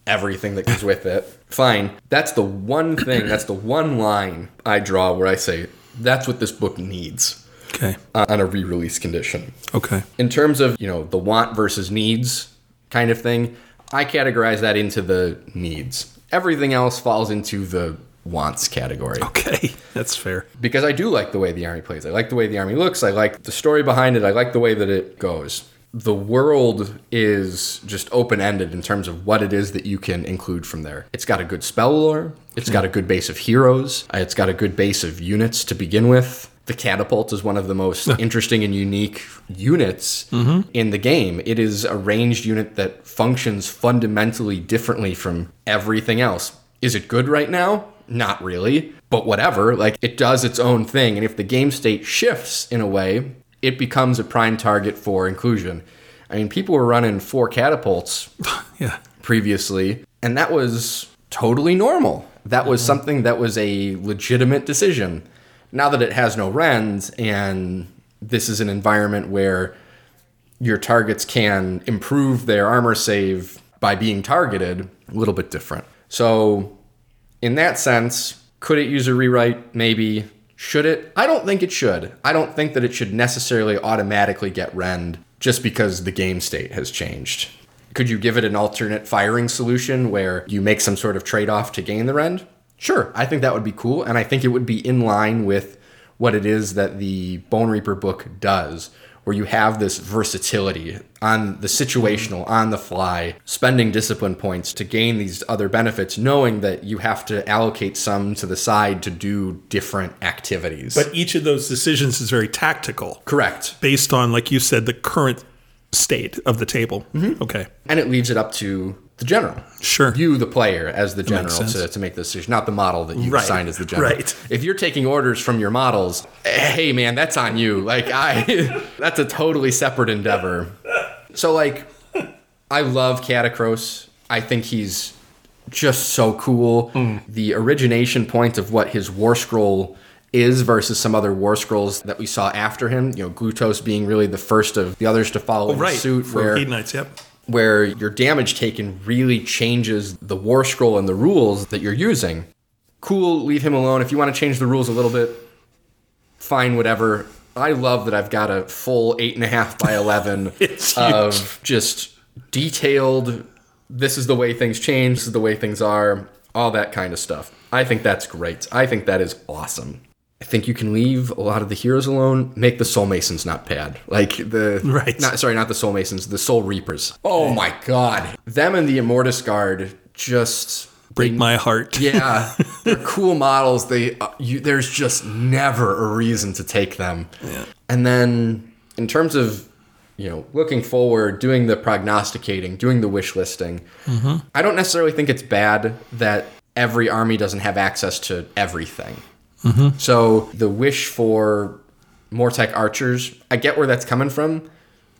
everything that goes with it. Fine. That's the one thing, that's the one line I draw where I say, that's what this book needs Okay. uh, on a re release condition. Okay. In terms of, you know, the want versus needs kind of thing, I categorize that into the needs. Everything else falls into the wants category. Okay. That's fair. Because I do like the way the army plays. I like the way the army looks. I like the story behind it. I like the way that it goes. The world is just open ended in terms of what it is that you can include from there. It's got a good spell lore. It's got a good base of heroes. It's got a good base of units to begin with. The catapult is one of the most interesting and unique units mm-hmm. in the game. It is a ranged unit that functions fundamentally differently from everything else. Is it good right now? Not really, but whatever. Like, it does its own thing. And if the game state shifts in a way, it becomes a prime target for inclusion. I mean, people were running four catapults Yeah. previously, and that was totally normal. That was mm-hmm. something that was a legitimate decision. Now that it has no rends, and this is an environment where your targets can improve their armor save by being targeted, a little bit different. So, in that sense, could it use a rewrite? Maybe. Should it? I don't think it should. I don't think that it should necessarily automatically get rend just because the game state has changed. Could you give it an alternate firing solution where you make some sort of trade off to gain the rend? Sure, I think that would be cool, and I think it would be in line with what it is that the Bonereaper book does, where you have this versatility on the situational, on the fly, spending discipline points to gain these other benefits, knowing that you have to allocate some to the side to do different activities. But each of those decisions is very tactical, correct. based on, like you said, the current state of the table. Mm-hmm. Okay. And it leaves it up to the general. Sure. You, the player, as the general, to, to make the decision, not the model that you Right, assigned as the general. right. If you're taking orders from your models, hey man, that's on you. Like I, that's a totally separate endeavor. So like, I love Katakros. I think he's just so cool. Hmm. The origination point of what his war scroll is versus some other war scrolls that we saw after him. You know, Glutos being really the first of the others to follow oh, in Right. suit. For where Hedonites, yep. Where your damage taken really changes the war scroll and the rules that you're using. Cool, leave him alone. If you want to change the rules a little bit, fine, whatever. I love that I've got a full eight and a half by eleven of just detailed. This is the way things change. This is the way things are. All that kind of stuff. I think that's great. I think that is awesome. I think you can leave a lot of the heroes alone. Make the Soul Masons not bad. Like the Right. Not sorry, not the Soul Masons. The Soul Reapers. Oh my God, them and the Immortis Guard just Break my heart. yeah, they're cool models. They uh, you, there's just never a reason to take them. Yeah. And then in terms of you know looking forward, doing the prognosticating, doing the wish listing, I don't necessarily think it's bad that every army doesn't have access to everything. Mm-hmm. So the wish for Mortek archers, I get where that's coming from.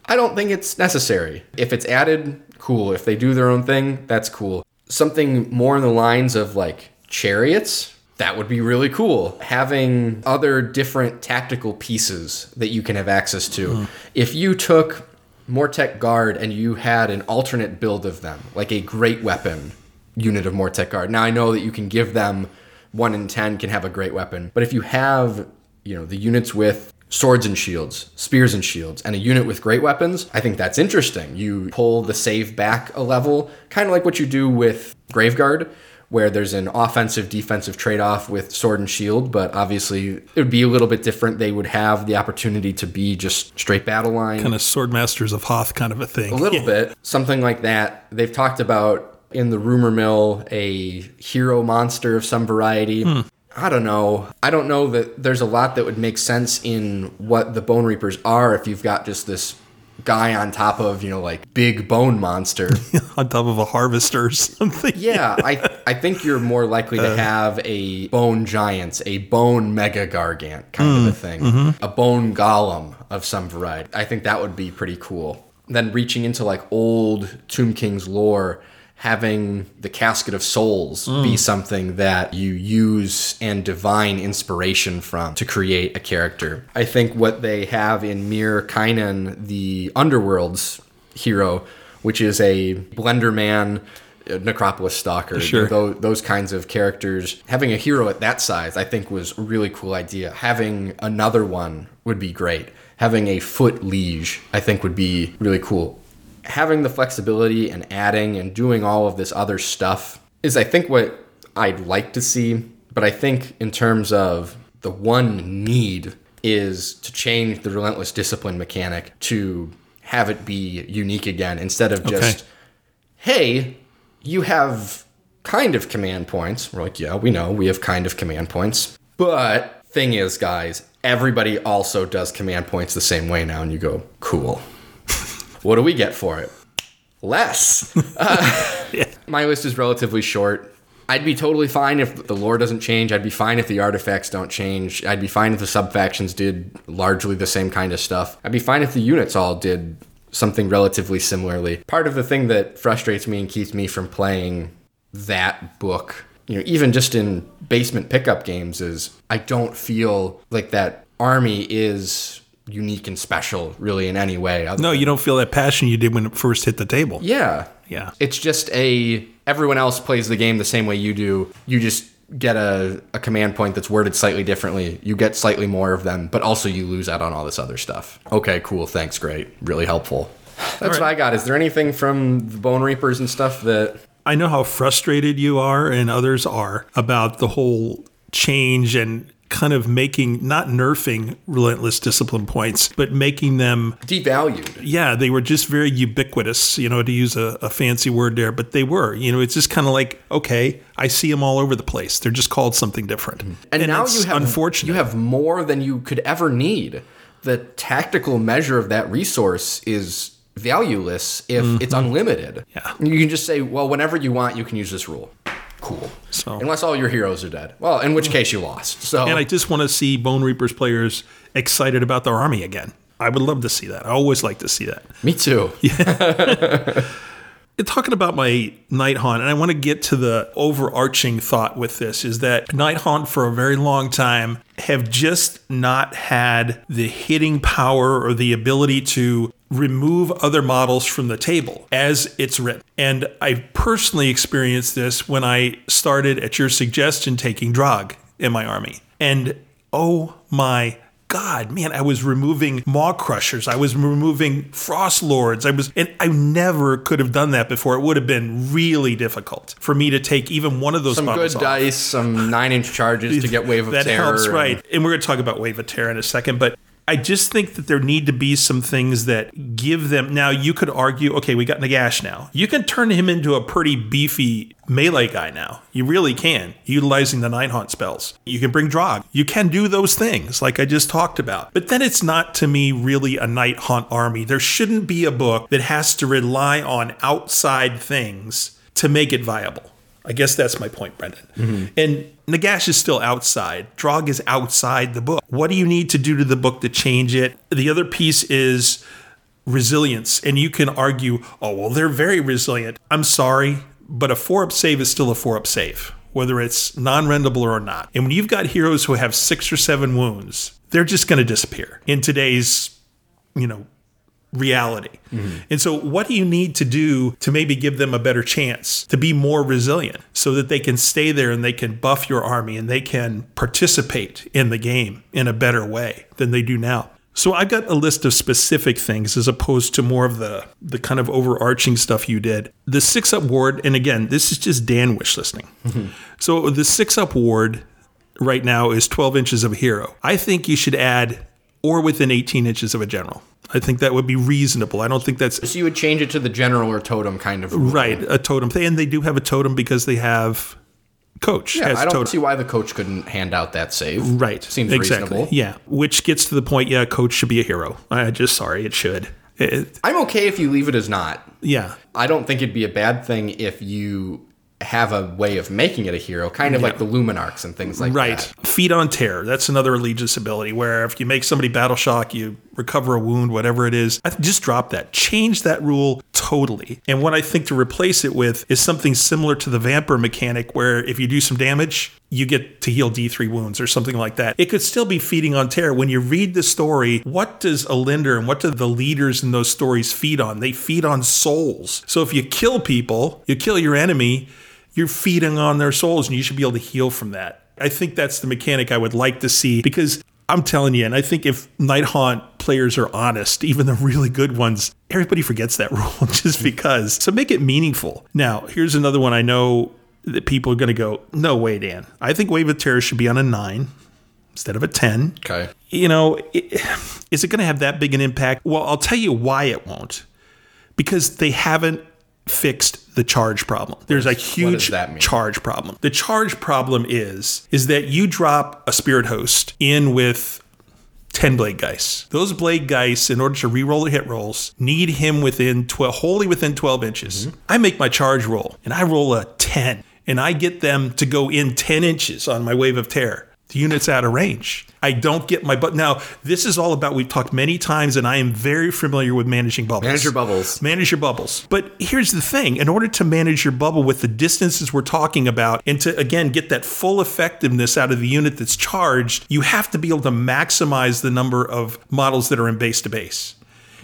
I don't think it's necessary. If it's added, cool. If they do their own thing, that's cool. Something more in the lines of like chariots, that would be really cool. Having other different tactical pieces that you can have access to. Hmm. If you took Mortek Guard and you had an alternate build of them, like a great weapon unit of Mortek Guard. Now I know that you can give them one in ten can have a great weapon, but if you have, you know, the units with swords and shields, spears and shields, and a unit with great weapons, I think that's interesting. You pull the save back a level, kind of like what you do with Graveguard, where there's an offensive defensive trade off with sword and shield, but obviously it would be a little bit different. They would have the opportunity to be just straight battle line. Kind of sword masters of Hoeth kind of a thing. A little bit, something like that. They've talked about in the rumor mill a hero monster of some variety. Hmm. I don't know. I don't know that there's a lot that would make sense in what the Bonereapers are if you've got just this guy on top of, you know, like big bone monster. on top of a harvester or something. yeah, I I think you're more likely to uh. have a bone giant, a bone mega gargant kind of a hmm. thing, mm-hmm. a bone golem of some variety. I think that would be pretty cool. then reaching into like old Tomb King's lore, having the Casket of Souls be mm. something that you use and divine inspiration from to create a character. I think what they have in Mir Kainan, the Underworld's hero, which is a Blender Man. Necropolis Stalker, Sure. those, those kinds of characters. Having a hero at that size, I think, was a really cool idea. Having another one would be great. Having a foot liege, I think, would be really cool having the flexibility and adding and doing all of this other stuff is I think what I'd like to see, but I think in terms of the one need is to change the relentless discipline mechanic to have it be unique again instead of just hey, you have kind of command points. We're like, yeah, we know we have kind of command points. But thing is, guys, everybody also does command points the same way now, and you go, cool. What do we get for it? Less. Uh, My list is relatively short. I'd be totally fine if the lore doesn't change. I'd be fine if the artifacts don't change. I'd be fine if the sub factions did largely the same kind of stuff. I'd be fine if the units all did something relatively similarly. Part of the thing that frustrates me and keeps me from playing that book, you know, even just in basement pickup games, is I don't feel like that army is unique and special really in any way. No, you don't feel that passion you did when it first hit the table. yeah. Yeah. It's just a everyone else plays the game the same way you do. You just get a, a command point that's worded slightly differently. You get slightly more of them, but also you lose out on all this other stuff. Okay, cool, thanks, great. Really helpful. That's what I got. Is there anything from the Bonereapers and stuff that I know how frustrated you are and others are about the whole change and kind of making not nerfing relentless discipline points, but making them devalued? yeah, they were just very ubiquitous, you know, to use a, a fancy word there, but they were. You know, it's just kind of like, okay, I see them all over the place. They're just called something different. And, now it's you have unfortunate. You have more than you could ever need. The tactical measure of that resource is valueless if it's unlimited. Mm-hmm. Yeah. You can just say, well, whenever you want, you can use this rule. Cool. So- Unless all your heroes are dead. Well, in which mm. case you lost. So and I just want to see Bonereapers players excited about their army again. I would love to see that. I always like to see that. me too. And talking about my Nighthaunt, and I want to get to the overarching thought with this is that Nighthaunt for a very long time have just not had the hitting power or the ability to remove other models from the table as it's written. And I personally experienced this when I started at your suggestion taking Drog in my army. And oh my God, man, I was removing Maw-krushas. I was removing Frostlords. I was, and I never could have done that before. It would have been really difficult for me to take even one of those Some good off. dice, some nine inch charges to get Wave of that Terror. That helps, and- right? And we're going to talk about Wave of Terror in a second, but I just think that there need to be some things that give them. Now, you could argue, okay, we got Nagash now. You can turn him into a pretty beefy melee guy now. You really can, utilizing the Nighthaunt spells. You can bring Drog. You can do those things, like I just talked about. But then it's not, to me, really a Nighthaunt army. There shouldn't be a book that has to rely on outside things to make it viable. I guess that's my point, Brendan. And Nagash is still outside. Drog is outside the book. What do you need to do to the book to change it? The other piece is resilience. And you can argue, oh, well, they're very resilient. I'm sorry, but a four up save is still a four up save, whether it's non rendable or not. And when you've got heroes who have six or seven wounds, they're just going to disappear in today's, you know, reality. Mm-hmm. And so, what do you need to do to maybe give them a better chance to be more resilient so that they can stay there and they can buff your army and they can participate in the game in a better way than they do now? So I've got a list of specific things as opposed to more of the the kind of overarching stuff you did. The six up ward, and again, this is just Dan wish listing. Mm-hmm. So the six up ward right now is 12 inches of a hero. I think you should add or within 18 inches of a general. I think that would be reasonable. I don't think that's So you would change it to the general or totem kind of rule. right. A totem thing, and they do have a totem because they have coach. Yeah, I don't totem. see why the coach couldn't hand out that save. Right. Seems exactly. reasonable. Yeah. Which gets to the point. Yeah, coach should be a hero. I just sorry, it should. It- I'm okay if you leave it as not. yeah. I don't think it'd be a bad thing if you have a way of making it a hero, kind of like the Luminarchs and things like Right. that. Right. Feed on Terror. That's another allegiance ability where if you make somebody battle shock, you recover a wound, whatever it is. I just drop that. Change that rule totally. And what I think to replace it with is something similar to the Vamper mechanic, where if you do some damage, you get to heal D3 wounds or something like that. It could still be feeding on terror. When you read the story, what does Olynder and what do the leaders in those stories feed on? They feed on souls. So if you kill people, you kill your enemy, you're feeding on their souls and you should be able to heal from that. I think that's the mechanic I would like to see because I'm telling you, and I think if Nighthaunt players are honest, even the really good ones, everybody forgets that rule just because. So make it meaningful. Now, here's another one I know that people are going to go, no way, Dan. I think Wave of Terror should be on a nine instead of a 10. Okay. You know, it, is it going to have that big an impact? Well, I'll tell you why it won't. Because they haven't fixed the charge problem. There's a huge charge problem. The charge problem is is that you drop a spirit host in with 10 blade guys. Those blade guys, in order to re-roll the hit rolls, need him within 12, wholly within 12 inches. I make my charge roll and I roll a 10 and I get them to go in 10 inches on my wave of terror. The unit's out of range. I don't get my but now this is all about we've talked many times and I am very familiar with managing bubbles. Manage your bubbles. Manage your bubbles. But here's the thing in order to manage your bubble with the distances we're talking about, and to again get that full effectiveness out of the unit that's charged, you have to be able to maximize the number of models that are in base to base.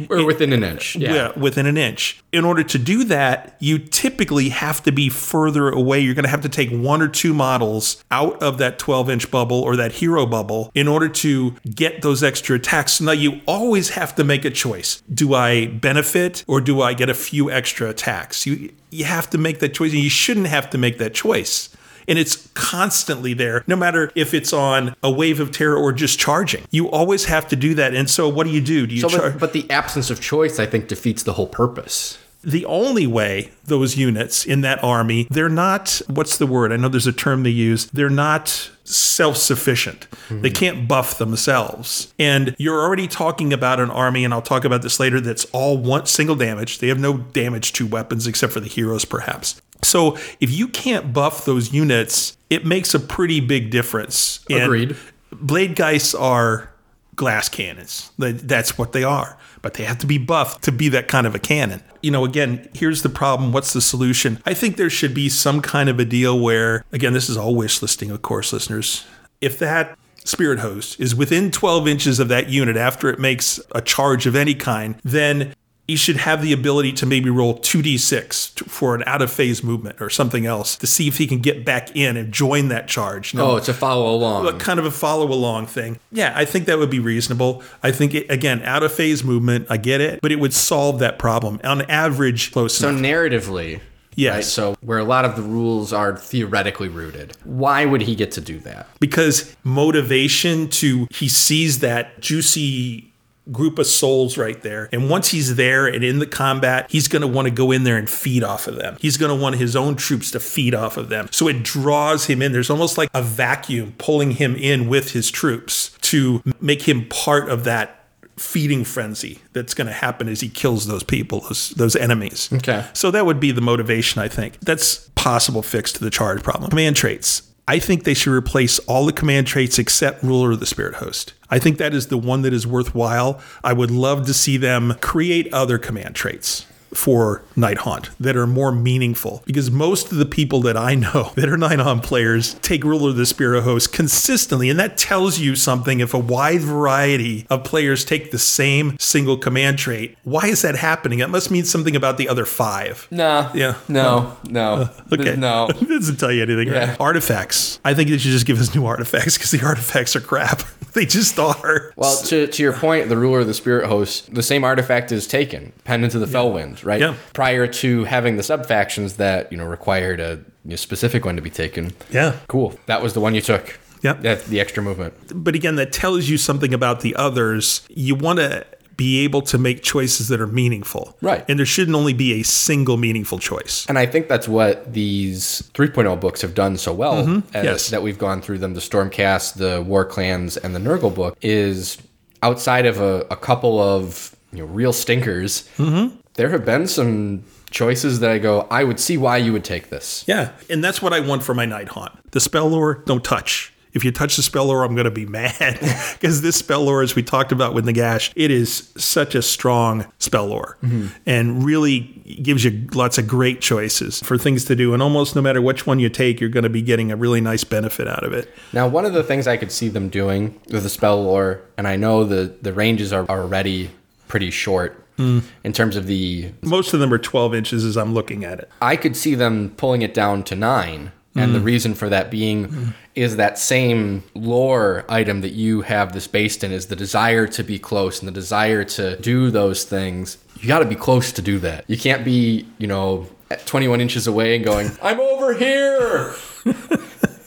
Or within an inch. Yeah. Yeah, within an inch. In order to do that, you typically have to be further away. You're going to have to take one or two models out of that 12 inch bubble or that hero bubble in order to get those extra attacks. Now you always have to make a choice. Do I benefit or do I get a few extra attacks? You, you have to make that choice, and you shouldn't have to make that choice. And it's constantly there, no matter if it's on a wave of terror or just charging. You always have to do that. And so, what do you do? Do you So, char- but, but the absence of choice, I think, defeats the whole purpose. the only way those units in that army they're not what's the word i know there's a term they use they're not self-sufficient hmm. they can't buff themselves and you're already talking about an army and i'll talk about this later that's all one single damage they have no damage to weapons except for the heroes perhaps so if you can't buff those units it makes a pretty big difference And Agreed. Bladegeists are glass cannons. That's what they are. But they have to be buffed to be that kind of a cannon. You know, again, here's the problem. What's the solution? I think there should be some kind of a deal where, again, this is all wish listing, of course, listeners. If that spirit host is within 12 inches of that unit after it makes a charge of any kind, then you should have the ability to maybe roll 2d6 for an out of phase movement or something else to see if he can get back in and join that charge. You know, Oh, to follow along. a kind of a follow along thing. Yeah, I think that would be reasonable. I think it, again, out of phase movement, I get it, but it would solve that problem on average close So enough. narratively, Yes. right? So where a lot of the rules are theoretically rooted, why would he get to do that? because motivation to he sees that juicy group of souls right there and once he's there and in the combat he's going to want to go in there and feed off of them he's going to want his own troops to feed off of them so it draws him in there's almost like a vacuum pulling him in with his troops to make him part of that feeding frenzy that's going to happen as he kills those people those those enemies Okay. so that would be the motivation, I think. That's possible fix to the charge problem. Command traits. I think they should replace all the command traits except ruler of the spirit host. I think that is the one that is worthwhile. I would love to see them create other command traits for Nighthaunt that are more meaningful because most of the people that I know that are Nighthaunt players take Ruler of the Spirit Host consistently, and that tells you something. If a wide variety of players take the same single command trait, why is that happening? That must mean something about the other five. No. Yeah. No. No. Uh, okay. No. it doesn't tell you anything. Yeah. Right? Artifacts. I think they should just give us new artifacts because the artifacts are crap. they just are. Well, to, to your point, the ruler of the spirit host, the same artifact is taken, Pendant to the Fellwind, right? Yeah. Prior to having the sub factions that you know required a you know, specific one to be taken. yeah. Cool. That was the one you took. Yep. That the extra movement. but again, that tells you something about the others. You want to be able to make choices that are meaningful. Right. And there shouldn't only be a single meaningful choice. And I think that's what these 3.0 books have done so well. Mm-hmm. Yes. That we've gone through them the Stormcast, the War Clans, and the Nurgle book is outside of a, a couple of you know, real stinkers, Mm-hmm. There have been some choices that I go, I would see why you would take this. Yeah. And that's what I want for my Nighthaunt. The spell lore, don't touch. if you touch the spell lore, I'm going to be mad because this spell lore, as we talked about with Nagash, it is such a strong spell aura mm-hmm. and really gives you lots of great choices for things to do. And almost no matter which one you take, you're going to be getting a really nice benefit out of it. Now, one of the things I could see them doing with the spell lore, and I know the the ranges are already pretty short in terms of the. Most of them are 12 inches as I'm looking at it. I could see them pulling it down to nine. And the mm. reason for that being is that same lore item that you have this based in is the desire to be close and the desire to do those things. You got to be close to do that. You can't be, you know, at 21 inches away and going, I'm over here.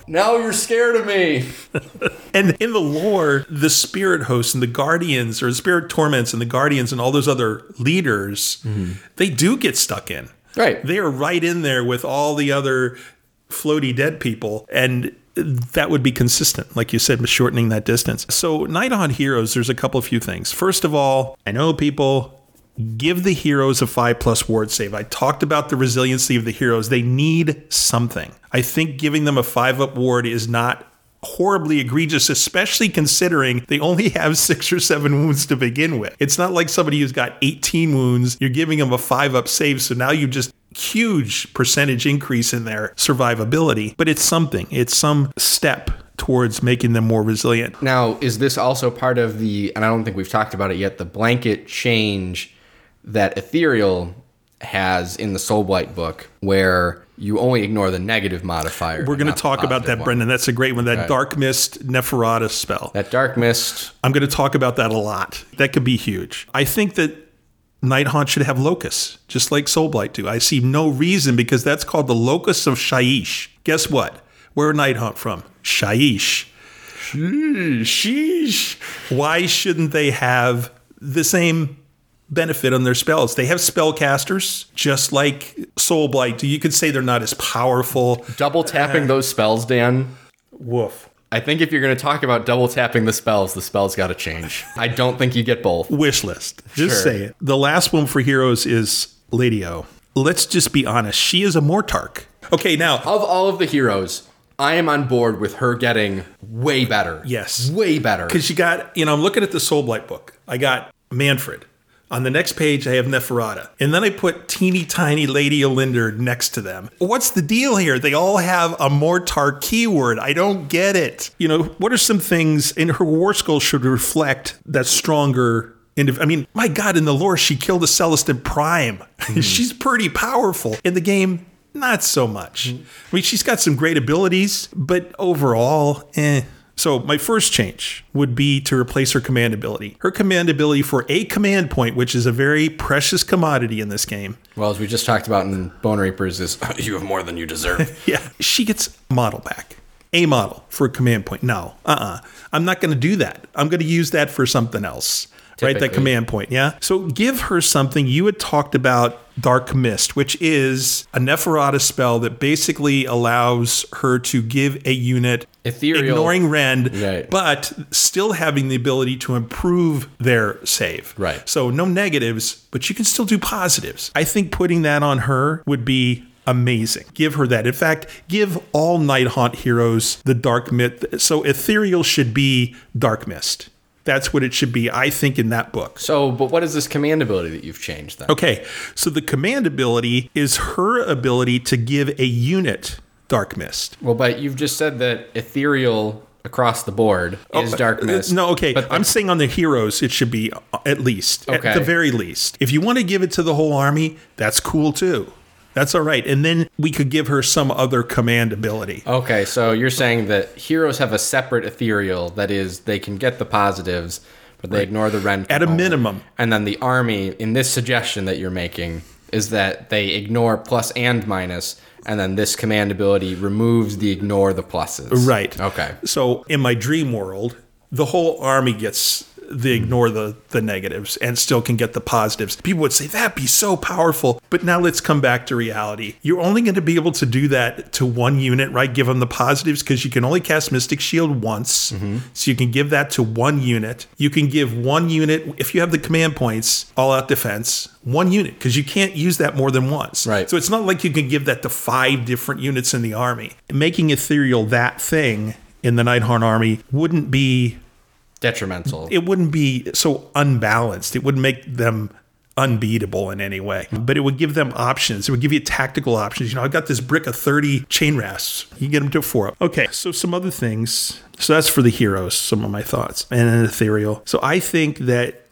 now you're scared of me. And in the lore, the spirit hosts and the guardians, or the spirit torments and the guardians and all those other leaders, mm-hmm. they do get stuck in. Right. They are right in there with all the other floaty dead people. And that would be consistent, like you said, shortening that distance. So, Nighthaunt Heroes, there's a couple of few things. First of all, I know people give the heroes a five plus ward save. I talked about the resiliency of the heroes. They need something. I think giving them a five up ward is not horribly egregious, especially considering they only have six or seven wounds to begin with. It's not like somebody who's got 18 wounds, you're giving them a five up save. So now you've just huge percentage increase in their survivability, but it's something. It's some step towards making them more resilient. Now, is this also part of the, and I don't think we've talked about it yet, the blanket change that Ethereal has in the Soulblight book, where you only ignore the negative modifier? We're going to talk about that, one. Brendan. That's a great one. That Okay. Dark Mist Neferata spell. That Dark Mist, I'm going to talk about that a lot. That could be huge. I think that Night Nighthaunt should have locusts, just like Soulblight do. I see no reason because that's called the locusts of Shyish. Guess what? Where Night Nighthaunt from? Shyish. Sheesh. Why shouldn't they have the same benefit on their spells? They have spellcasters, just like Soulblight do. You could say they're not as powerful. double tapping uh, those spells, Dan. Woof. I think if you're going to talk about double tapping the spells, the spells got to change. I don't think you get both. wish list. Just Sure. say it. The last one for heroes is Lady O. Let's just be honest. She is a Mortarch. Okay, now Of all of the heroes, I am on board with her getting way better. Yes. Way better. because you got, you know, I'm looking at the Soulblight book. I got Mannfred. On the next page, I have Neferata. And then I put teeny tiny Lady Olynder next to them. What's the deal here? They all have a Mortarch keyword. I don't get it. You know, what are some things in her Warscroll should reflect that stronger I mean, my God, in the lore, she killed a Celestant-Prime. She's pretty powerful. In the game, not so much. I mean, she's got some great abilities, but overall, eh. So my first change would be to replace her command ability. Her command ability for a command point, which is a very precious commodity in this game. well, as we just talked about in Bonereapers, is you have more than you deserve. Yeah. She gets model back. A model for a command point. No, uh uh-uh. uh. i am not going to do that. I'm going to use that for something else. Right? That command point. Yeah. So give her something. You had talked about Dark Mist, which is a Neferata spell that basically allows her to give a unit Ethereal. ignoring rend, Right. but still having the ability to improve their save. Right. So no negatives, but you can still do positives. I think putting that on her would be amazing. Give her that. In fact, give all Nighthaunt heroes the Dark Mist. So Ethereal should be Dark Mist. That's what it should be, I think, in that book. so, but what is this command ability that you've changed then? Okay, so the command ability is her ability to give a unit Dark Mist. Well, but you've just said that ethereal across the board is Dark Mist. Oh, No, okay. But I'm saying on the heroes, it should be uh, at least, at the very least. If you want to give it to the whole army, that's cool too. That's all right. And then we could give her some other command ability. Okay, so you're saying that heroes have a separate ethereal that is they can get the positives, but they ignore the rend At a minimum. And then the army in this suggestion that you're making is that they ignore plus and minus, and then this command ability removes the ignore the pluses. Right. Okay. So in my dream world, the whole army gets the ignore the the negatives and still can get the positives. People would say that'd be so powerful. But now let's come back to reality. You're only going to be able to do that to one unit, right? Give them the positives because you can only cast Mystic Shield once. Mm-hmm. So you can give that to one unit. You can give one unit if you have the command points, all out defense, one unit because you can't use that more than once. Right. So it's not like you can give that to five different units in the army. Making ethereal that thing in the Nighthaunt army wouldn't be Detrimental. it wouldn't be so unbalanced. It wouldn't make them unbeatable in any way. Mm. But it would give them options. It would give you tactical options. You know, I've got this brick of 30 chain rasps. You can get them to four. Okay, so some other things. So that's for the heroes, some of my thoughts. And an ethereal. So I think that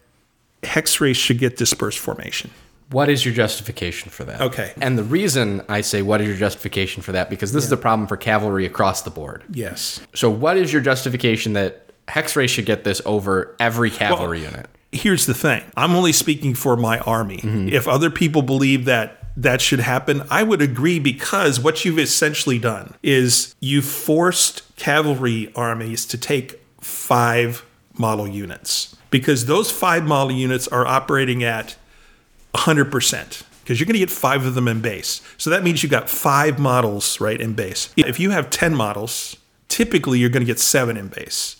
Hexwraiths should get dispersed formation. What is your justification for that? Okay. And the reason I say what is your justification for that because this is the problem for cavalry across the board. Yes. So what is your justification that Hexwraith should get this over every cavalry Well, unit? Here's the thing I'm only speaking for my army. Mm-hmm. If other people believe that that should happen, I would agree because what you've essentially done is you've forced cavalry armies to take five model units because those five model units are operating at 100% because you're going to get five of them in base. So that means you've got five models, right, in base. If you have 10 models, typically you're going to get seven in base.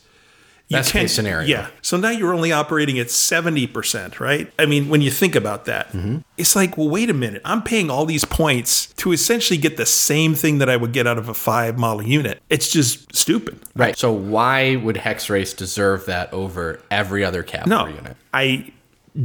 Best case scenario. Yeah. So now you're only operating at 70%, right? I mean, when you think about that, Mm-hmm. it's like, well, wait a minute. I'm paying all these points to essentially get the same thing that I would get out of a five model unit. It's just stupid. Right. So why would Hex Hexwraiths deserve that over every other cavalry No, unit? I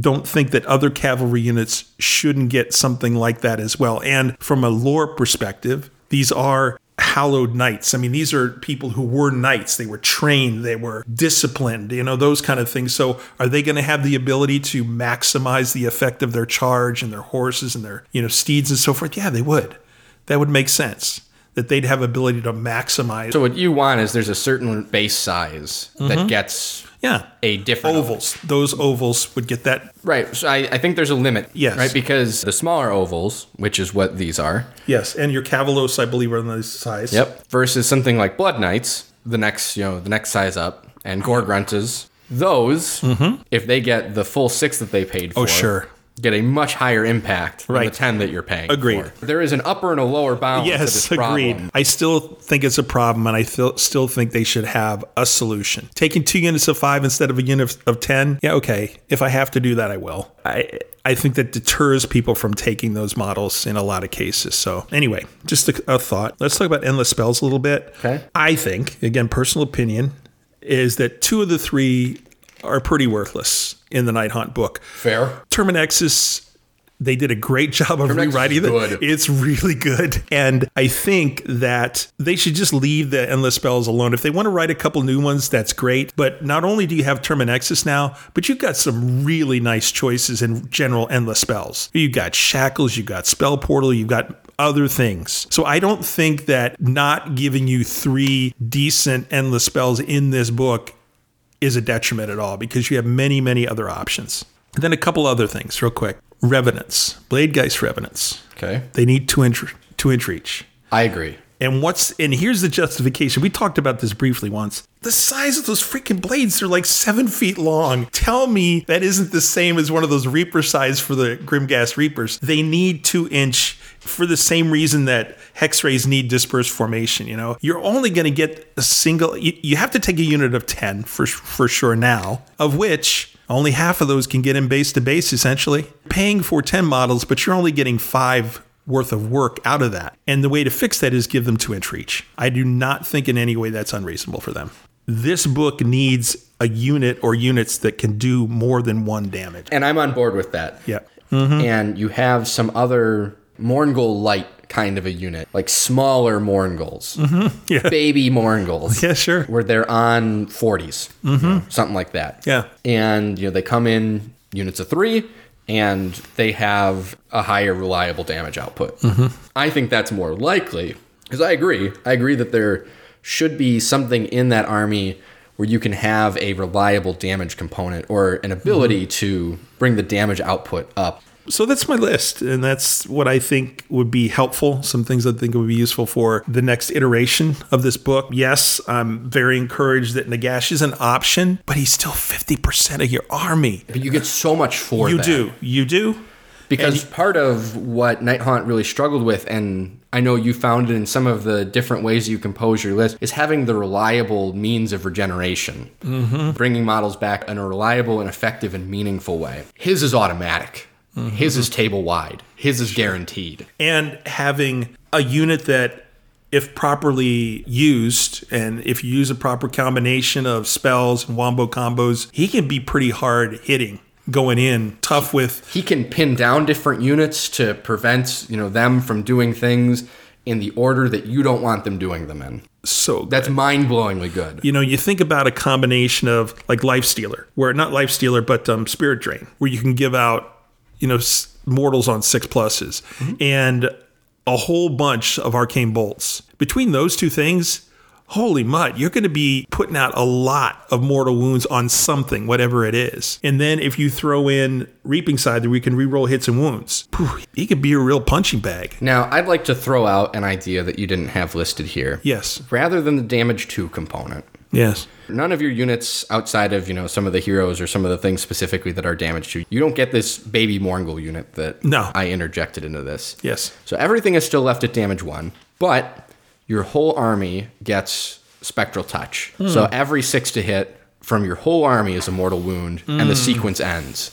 don't think that other cavalry units shouldn't get something like that as well. And from a lore perspective, these are hallowed knights. I mean, these are people who were knights. They were trained, they were disciplined, you know, those kind of things. So, are they going to have the ability to maximize the effect of their charge and their horses and their, you know, steeds and so forth? Yeah, they would. That would make sense. That they'd have ability to maximize. So what you want is there's a certain base size that mm-hmm. gets yeah. a different Ovals. Those ovals would get that. Right. So I, I think there's a limit. Yes. Right. Because the smaller ovals, which is what these are, Yes. And your Kavalos, I believe, are on this size. Yep. Versus something like Blood Knights, the next, you know, the next size up, and Gore Gruntas. Those, if they get the full six that they paid for, Mm-hmm. Oh, sure. Get a much higher impact than the ten that you're paying. Agreed. for. There is an upper and a lower bound to Yes, agreed. I still think it's a problem, and I feel, still think they should have a solution. Taking two units of five instead of a unit of, of ten, yeah, okay. If I have to do that, I will. I I think that deters people from taking those models in a lot of cases. So anyway, just a, a thought. Let's talk about endless spells a little bit. Okay. I think, again, personal opinion, is that two of the three are pretty worthless in the Nighthaunt book. Fair. Terminexus, they did a great job of Terminexus rewriting it. It's really good. And I think that they should just leave the endless spells alone. If they want to write a couple new ones, that's great. But not only do you have Terminexus now, but you've got some really nice choices in general endless spells. You've got Shackles, you've got Spell Portal, you've got other things. So I don't think that not giving you three decent endless spells in this book is a detriment at all because you have many, many other options. And then a couple other things, real quick. Revenants, Bladegeist Revenants. Okay. They need two inch two inch reach. I agree. And what's and here's the justification. We talked about this briefly once. The size of those freaking blades, they're like seven feet long. Tell me that isn't the same as one of those Reaper size for the Grimghast Reapers. They need two inch for the same reason that Hexwraiths need dispersed formation. You know, you're only going to get a single. You, you have to take a unit of ten for for sure now, of which only half of those can get in base to base. Essentially, paying for ten models, but you're only getting five worth of work out of that. And the way to fix that is give them two inch reach. I do not think in any way that's unreasonable for them. This book needs a unit or units that can do more than one damage. And I'm on board with that. Yeah. Mm-hmm. And you have some other Mourngul light kind of a unit, like smaller Mournguls, mm-hmm. Yeah. baby Mournguls. Yeah, sure. Where they're on 40s, you mm-hmm. know, something like that. Yeah. And you know they come in units of three, and they have a higher reliable damage output. Mm-hmm. I think that's more likely because I agree. I agree that there should be something in that army where you can have a reliable damage component or an ability mm-hmm. to bring the damage output up. So that's my list, and that's what I think would be helpful. Some things I think would be useful for the next iteration of this book. Yes, I'm very encouraged that Nagash is an option, but he's still 50% of your army. But you get so much for You that. do. You do. Because part of what Nighthaunt really struggled with, and I know you found it in some of the different ways you compose your list, is having the reliable means of regeneration. Mm-hmm. Bringing models back in a reliable and effective and meaningful way. His is automatic. His is table wide. His is guaranteed. and having a unit that if properly used, and if you use a proper combination of spells and wombo combos, he can be pretty hard hitting going in, tough with. He can pin down different units to prevent, you know, them from doing things in the order that you don't want them doing them in. So That's mind-blowingly good. you know, you think about a combination of like Life Stealer, where not Life Stealer, but um, Spirit Drain, where you can give out, you know, mortals on six pluses mm-hmm. and a whole bunch of arcane bolts. Between those two things, holy mud, you're going to be putting out a lot of mortal wounds on something, whatever it is. And then if you throw in Reaping Scythe, that we can reroll hits and wounds, he could be a real punching bag. Now, I'd like to throw out an idea that you didn't have listed here. Yes. Rather than the damage 2 component, Yes. none of your units outside of, you know, some of the heroes or some of the things specifically that are damage 2, you You don't get this baby Mourngul unit that No. I interjected into this. Yes. So everything is still left at damage 1, but your whole army gets spectral touch. Hmm. So every 6 to hit from your whole army is a mortal wound and Hmm. the sequence ends.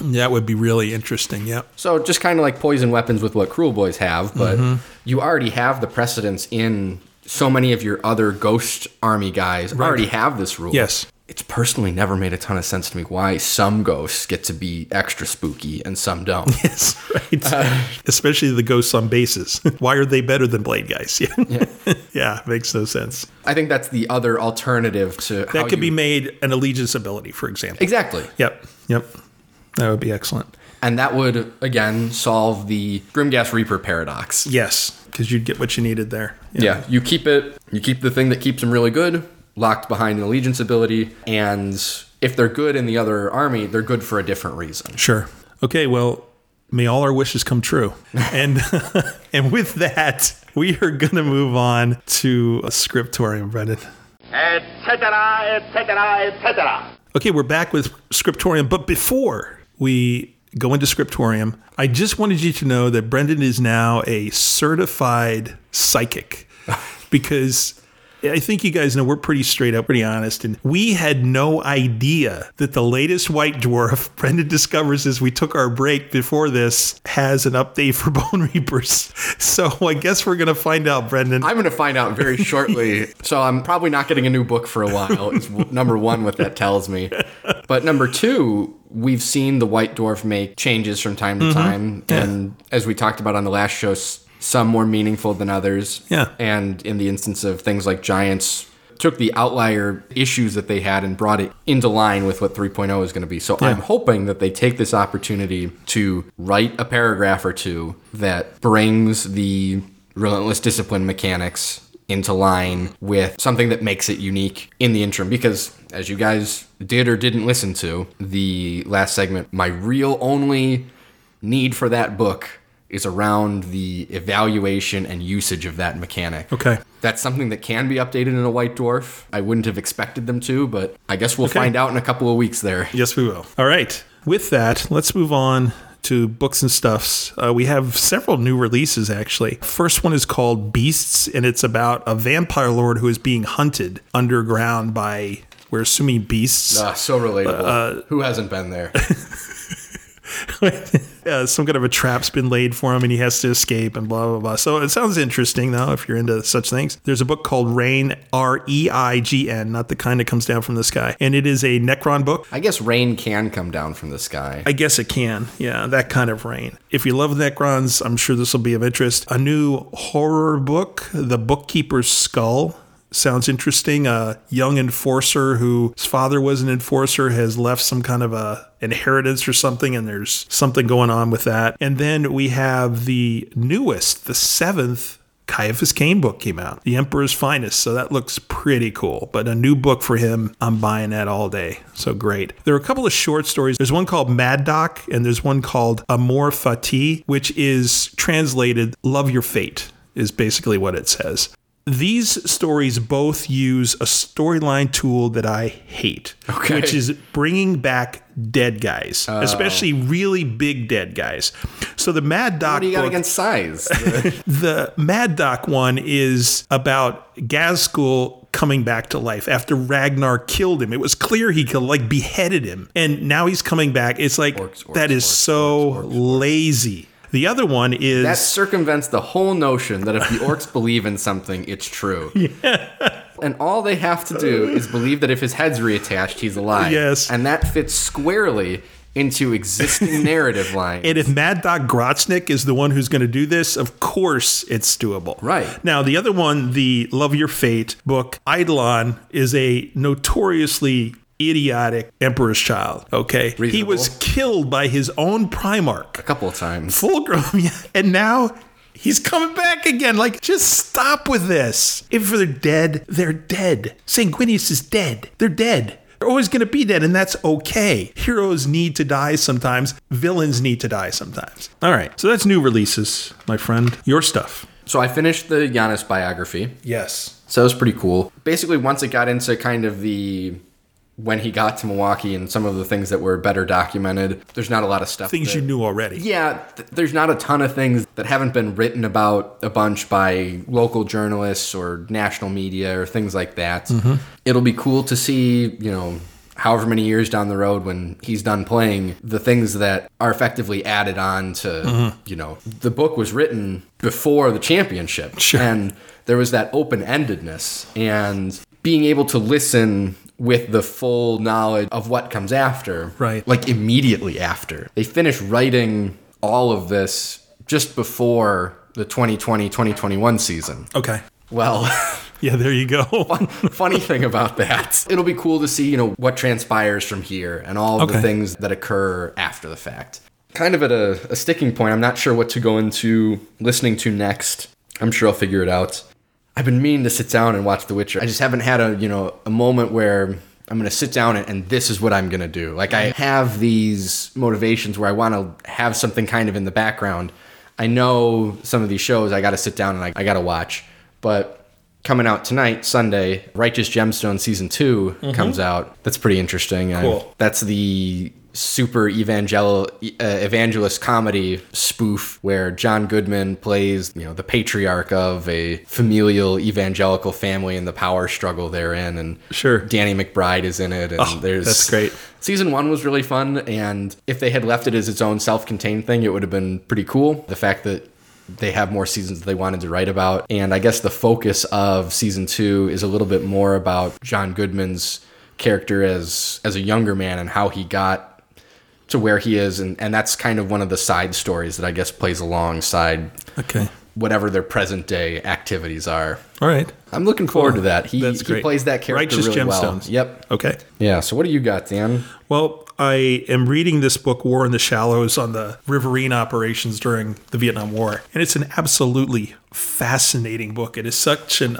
That would be really interesting. Yep. So just kind of like poison weapons with what Kruleboyz have, but Mm-hmm. you already have the precedence in so many of your other Ghost Army guys already have this rule. Yes. It's personally never made a ton of sense to me why some ghosts get to be extra spooky and some don't. Yes, right. Uh, Especially the ghosts on bases. Why are they better than blade guys? Yeah, yeah, makes no sense. I think that's the other alternative to That could be made an allegiance ability, for example. exactly, Yep, yep. That would be excellent. and that would again solve the Grimghast Reaper paradox. Yes, because you'd get what you needed there. Yeah, you keep it. You keep the thing that keeps them really good locked behind an allegiance ability, and if they're good in the other army, they're good for a different reason. Sure. Okay, well, may all our wishes come true. And and with that, we are going to move on to a scriptorium, Brendan. etc., etc., etc. Okay, we're back with Scriptorium, but before we go into Scriptorium, I just wanted you to know that Brendan is now a certified psychic because I think you guys know we're pretty straight up, pretty honest, and we had no idea that the latest White Dwarf, Brendan discovers as we took our break before this, has an update for Bonereapers. So I guess we're gonna find out, Brendan. I'm going to find out very shortly. so I'm probably not getting a new book for a while. Is number one what that tells me. But number two, we've seen the White Dwarf make changes from time to mm-hmm. time, and as we talked about on the last show, some more meaningful than others. Yeah. And in the instance of things like Giants. Took the outlier issues that they had and brought it into line with what 3.0 is going to be. So I'm hoping that they take this opportunity to write a paragraph or two that brings the relentless discipline mechanics into line with something that makes it unique in the interim because as you guys did or didn't listen to the last segment my real only need for that book is around the evaluation and usage of that mechanic Okay. that's something that can be updated in a white dwarf i wouldn't have expected them to but i guess we'll Okay. find out in a couple of weeks there Yes, we will. All right. With that, let's move on to books and stuffs. Uh, we have several new releases, actually. First one is called Beasts, and it's about a vampire lord who is being hunted underground by, we're assuming beasts. Ah, so relatable who hasn't been there uh, some kind of a trap's been laid for him and he has to escape and blah blah blah. So it sounds interesting though if you're into such things. There's a book called Reign R E I G N, not the kind that comes down from the sky, and it is a Necron book. i guess rain can come down from the sky I guess it can. Yeah, that kind of rain. If you love Necrons, I'm sure this will be of interest. A new horror book, The Bookkeeper's Skull. Sounds interesting. A young enforcer whose father was an enforcer has left some kind of a inheritance or something, and there's something going on with that. And then we have the newest, the seventh Ciaphas Cain book came out, The Emperor's Finest. So that looks pretty cool. But a new book for him, I'm buying that all day. So great. There are a couple of short stories. There's one called Mad Dok, and there's one called Amor Fati, which is translated Love Your Fate, is basically what it says. These stories both use a storyline tool that I hate, Okay. which is bringing back dead guys, oh. especially really big dead guys. So the Mad Dok what do you got book- against size the Mad Dok one is about Ghazghkull coming back to life after Ragnar killed him. It was clear he could like beheaded him, and now he's coming back. It's like Orcs, orcs, that is orcs, so lazy. The other one is That circumvents the whole notion that if the orcs believe in something, it's true. Yeah. And all they have to do is believe that if his head's reattached, he's alive. Yes. And that fits squarely into existing narrative lines. And if Mad Dok Grotsnik is the one who's going to do this, of course it's doable. Right. Now, the other one, the Love Your Fate book, Eidolon, is a notoriously idiotic emperor's child. Okay. He was killed by his own Primarch. a couple of times. Full grown, yeah. And now he's coming back again. Like, just stop with this. If they're dead, they're dead. Sanguinius is dead. They're dead. They're always going to be dead, and that's okay. Heroes need to die sometimes. Villains need to die sometimes. All right. So that's new releases, my friend. Your stuff. So I finished the Giannis biography. Yes. So that was pretty cool. Basically, once it got into kind of the when he got to Milwaukee and some of the things that were better documented, there's not a lot of stuff. Things that- you knew already. Yeah, th- there's not a ton of things that haven't been written about a bunch by local journalists or national media or things like that. Mm-hmm. It'll be cool to see, you know, however many years down the road when he's done playing, the things that are effectively added on to, mm-hmm. you know, the book was written before the championship. Sure. And there was that open endedness and being able to listen with the full knowledge of what comes after. Right. Like immediately after. They finish writing all of this just before the 2020 2021 season. Okay. Well, Yeah, there you go. funny thing about that, it'll be cool to see, you know, what transpires from here and all Okay. the things that occur after the fact. Kind of at a, a sticking point. I'm not sure what to go into listening to next. I'm sure I'll figure it out. I've been meaning to sit down and watch The Witcher. I just haven't had a, you know, a moment where I'm going to sit down and, and this is what I'm going to do. Like I have these motivations where I want to have something kind of in the background. I know some of these shows I got to sit down and I, I got to watch. But coming out tonight, Sunday, Righteous Gemstone season 2 mm-hmm. comes out. That's pretty interesting. I- Cool. that's the super evangel uh, evangelist comedy spoof where John Goodman plays, you know, the patriarch of a familial evangelical family and the power struggle therein and Sure. Danny McBride is in it and Oh, there's that's great. Season 1 was really fun and if they had left it as its own self-contained thing, it would have been pretty cool. The fact that they have more seasons they wanted to write about. And I guess the focus of season two is a little bit more about John Goodman's character as as a younger man and how he got to where he is and, and that's kind of one of the side stories that I guess plays alongside Okay. whatever their present day activities are. All right. I'm looking forward to that. He, That's he plays that character Righteous really well. Gemstones. Yep. Okay. Yeah. So what do you got, Dan? Well, I am reading this book, War in the Shallows, on the riverine operations during the Vietnam War. And it's an absolutely fascinating book. It is such an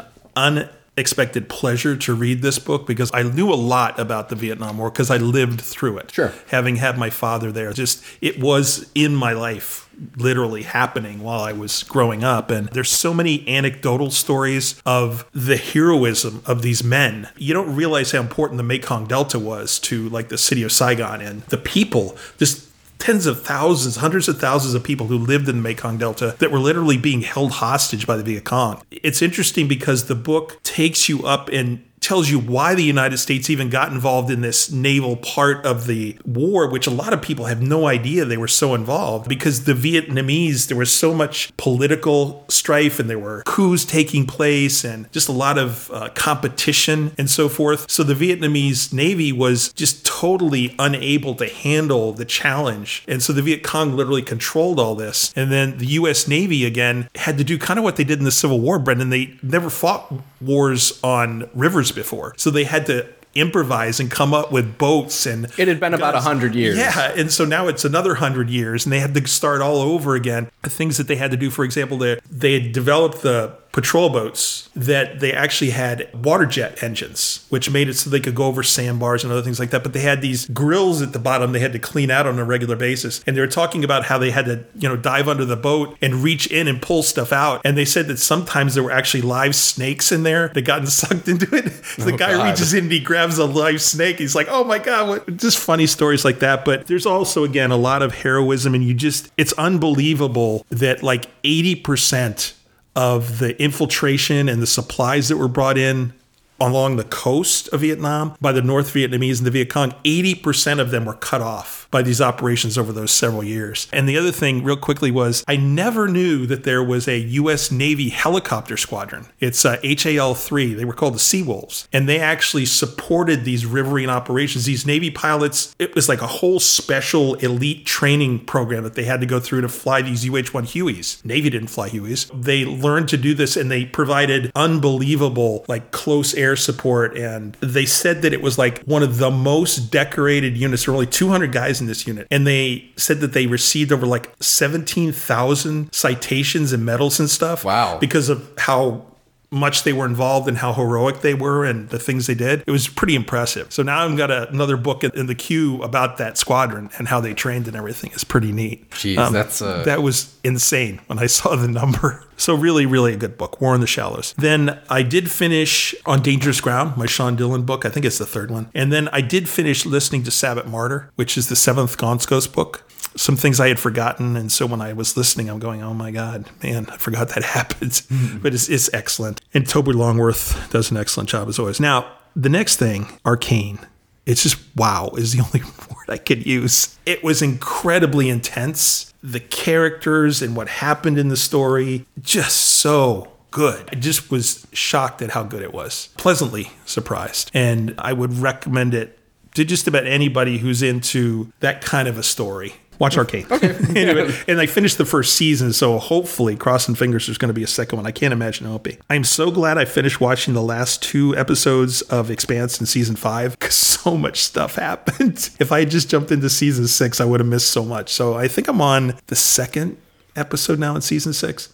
unexpected pleasure to read this book because I knew a lot about the Vietnam War because I lived through it. Sure. Having had my father there, just it was in my life literally happening while I was growing up. And there's so many anecdotal stories of the heroism of these men. You don't realize how important the Mekong Delta was to like the city of Saigon and the people, just tens of thousands, hundreds of thousands of people who lived in the Mekong Delta that were literally being held hostage by the Viet Cong. It's interesting because the book takes you up and tells you why the United States even got involved in this naval part of the war, which a lot of people have no idea they were so involved because the Vietnamese, there was so much political strife and there were coups taking place and just a lot of uh, competition and so forth. So the Vietnamese Navy was just totally unable to handle the challenge. And so the Viet Cong literally controlled all this. And then the US Navy, again, had to do kind of what they did in the Civil War, Brendan. They never fought wars on rivers before. So they had to improvise and come up with boats and It had been about a 100 years. Yeah, and so now it's another hundred years, and they had to start all over again. The things that they had to do, for example, they they had developed the patrol boats that they actually had water jet engines, which made it so they could go over sandbars and other things like that. But they had these grills at the bottom they had to clean out on a regular basis, and they were talking about how they had to you know dive under the boat and reach in and pull stuff out. And they said that sometimes there were actually live snakes in there that gotten sucked into it. the Oh, guy God. reaches in and he grabs a live snake. He's like, "Oh my god!" What? Just funny stories like that. But there's also again a lot of heroism, and you just—it's unbelievable that like 80 percent of the infiltration and the supplies that were brought in along the coast of Vietnam by the North Vietnamese and the Viet Cong, 80% of them were cut off by these operations over those several years. And the other thing, real quickly, was I never knew that there was a U.S. Navy helicopter squadron. It's uh, HAL 3. They were called the Sea Wolves. And they actually supported these riverine operations. These Navy pilots, it was like a whole special elite training program that they had to go through to fly these UH 1 Hueys. Navy didn't fly Hueys. They learned to do this and they provided unbelievable, like close air support. And they said that it was like one of the most decorated units. There were only 200 guys in this unit. And they said that they received over like 17,000 citations and medals and stuff. Wow. Because of how much they were involved and how heroic they were and the things they did. It was pretty impressive. So now I've got a, another book in, in, the queue about that squadron and how they trained and everything. It's pretty neat. Jeez, that's uh... that was insane when I saw the number. So really, really a good book, War in the Shallows. Then I did finish on Dangerous Ground, my Sean Dillon book. I think it's the third one. And then I did finish listening to Sabbat Martyr, which is the seventh Gaunt's Ghosts book some things I had forgotten. And so when I was listening, I'm going, oh my God, man, I forgot that happened. Mm-hmm. But it's, it's excellent. And Toby Longworth does an excellent job as always. Now, the next thing, Arcane. It's just wow, is the only word I could use. It was incredibly intense. The characters and what happened in the story, just so good. I just was shocked at how good it was. Pleasantly surprised. And I would recommend it to just about anybody who's into that kind of a story. Watch Arcane. Okay. anyway, and I finished the first season, so hopefully, crossing fingers, there's going to be a second one. I can't imagine it won't be. I'm so glad I finished watching the last two episodes of Expanse in season five because so much stuff happened. if I had just jumped into season six, I would have missed so much. So I think I'm on the second episode now in season six.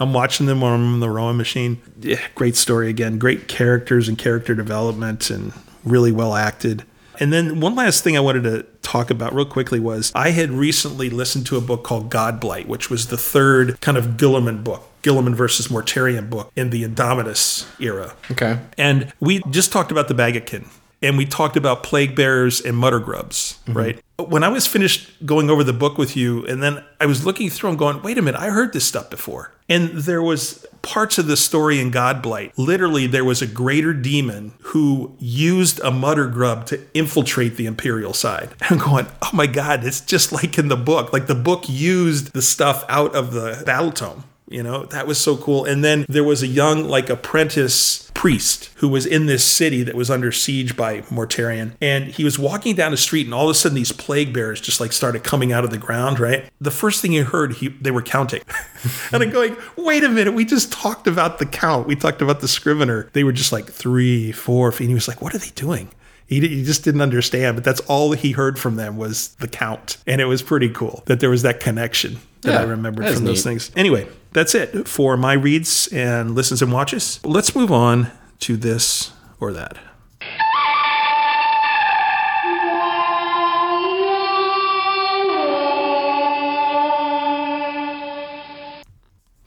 I'm watching them when I'm in the rowing machine. Yeah, great story again. Great characters and character development, and really well acted. And then one last thing I wanted to talk about real quickly was I had recently listened to a book called Godblight, which was the third kind of Guilliman book. Guilliman versus Mortarion book in the Indomitus era. Okay. And we just talked about the Maggotkin and we talked about plague bearers and mutter grubs, mm-hmm. right? When I was finished going over the book with you, and then I was looking through and going, wait a minute, I heard this stuff before. And there was parts of the story in Godblight. Literally, there was a greater demon who used a mutter grub to infiltrate the Imperial side. I'm going, oh my God, it's just like in the book. Like the book used the stuff out of the battle tome you know, that was so cool. And then there was a young, like, apprentice priest who was in this city that was under siege by Mortarion. And he was walking down the street, and all of a sudden, these plague bears just like started coming out of the ground, right? The first thing he heard, he, they were counting. and I'm going, wait a minute, we just talked about the count. We talked about the scrivener. They were just like three, four, and he was like, what are they doing? He, he just didn't understand, but that's all he heard from them was the count. And it was pretty cool that there was that connection that yeah, I remembered from those neat. things. Anyway, that's it for my reads and listens and watches. Let's move on to this or that.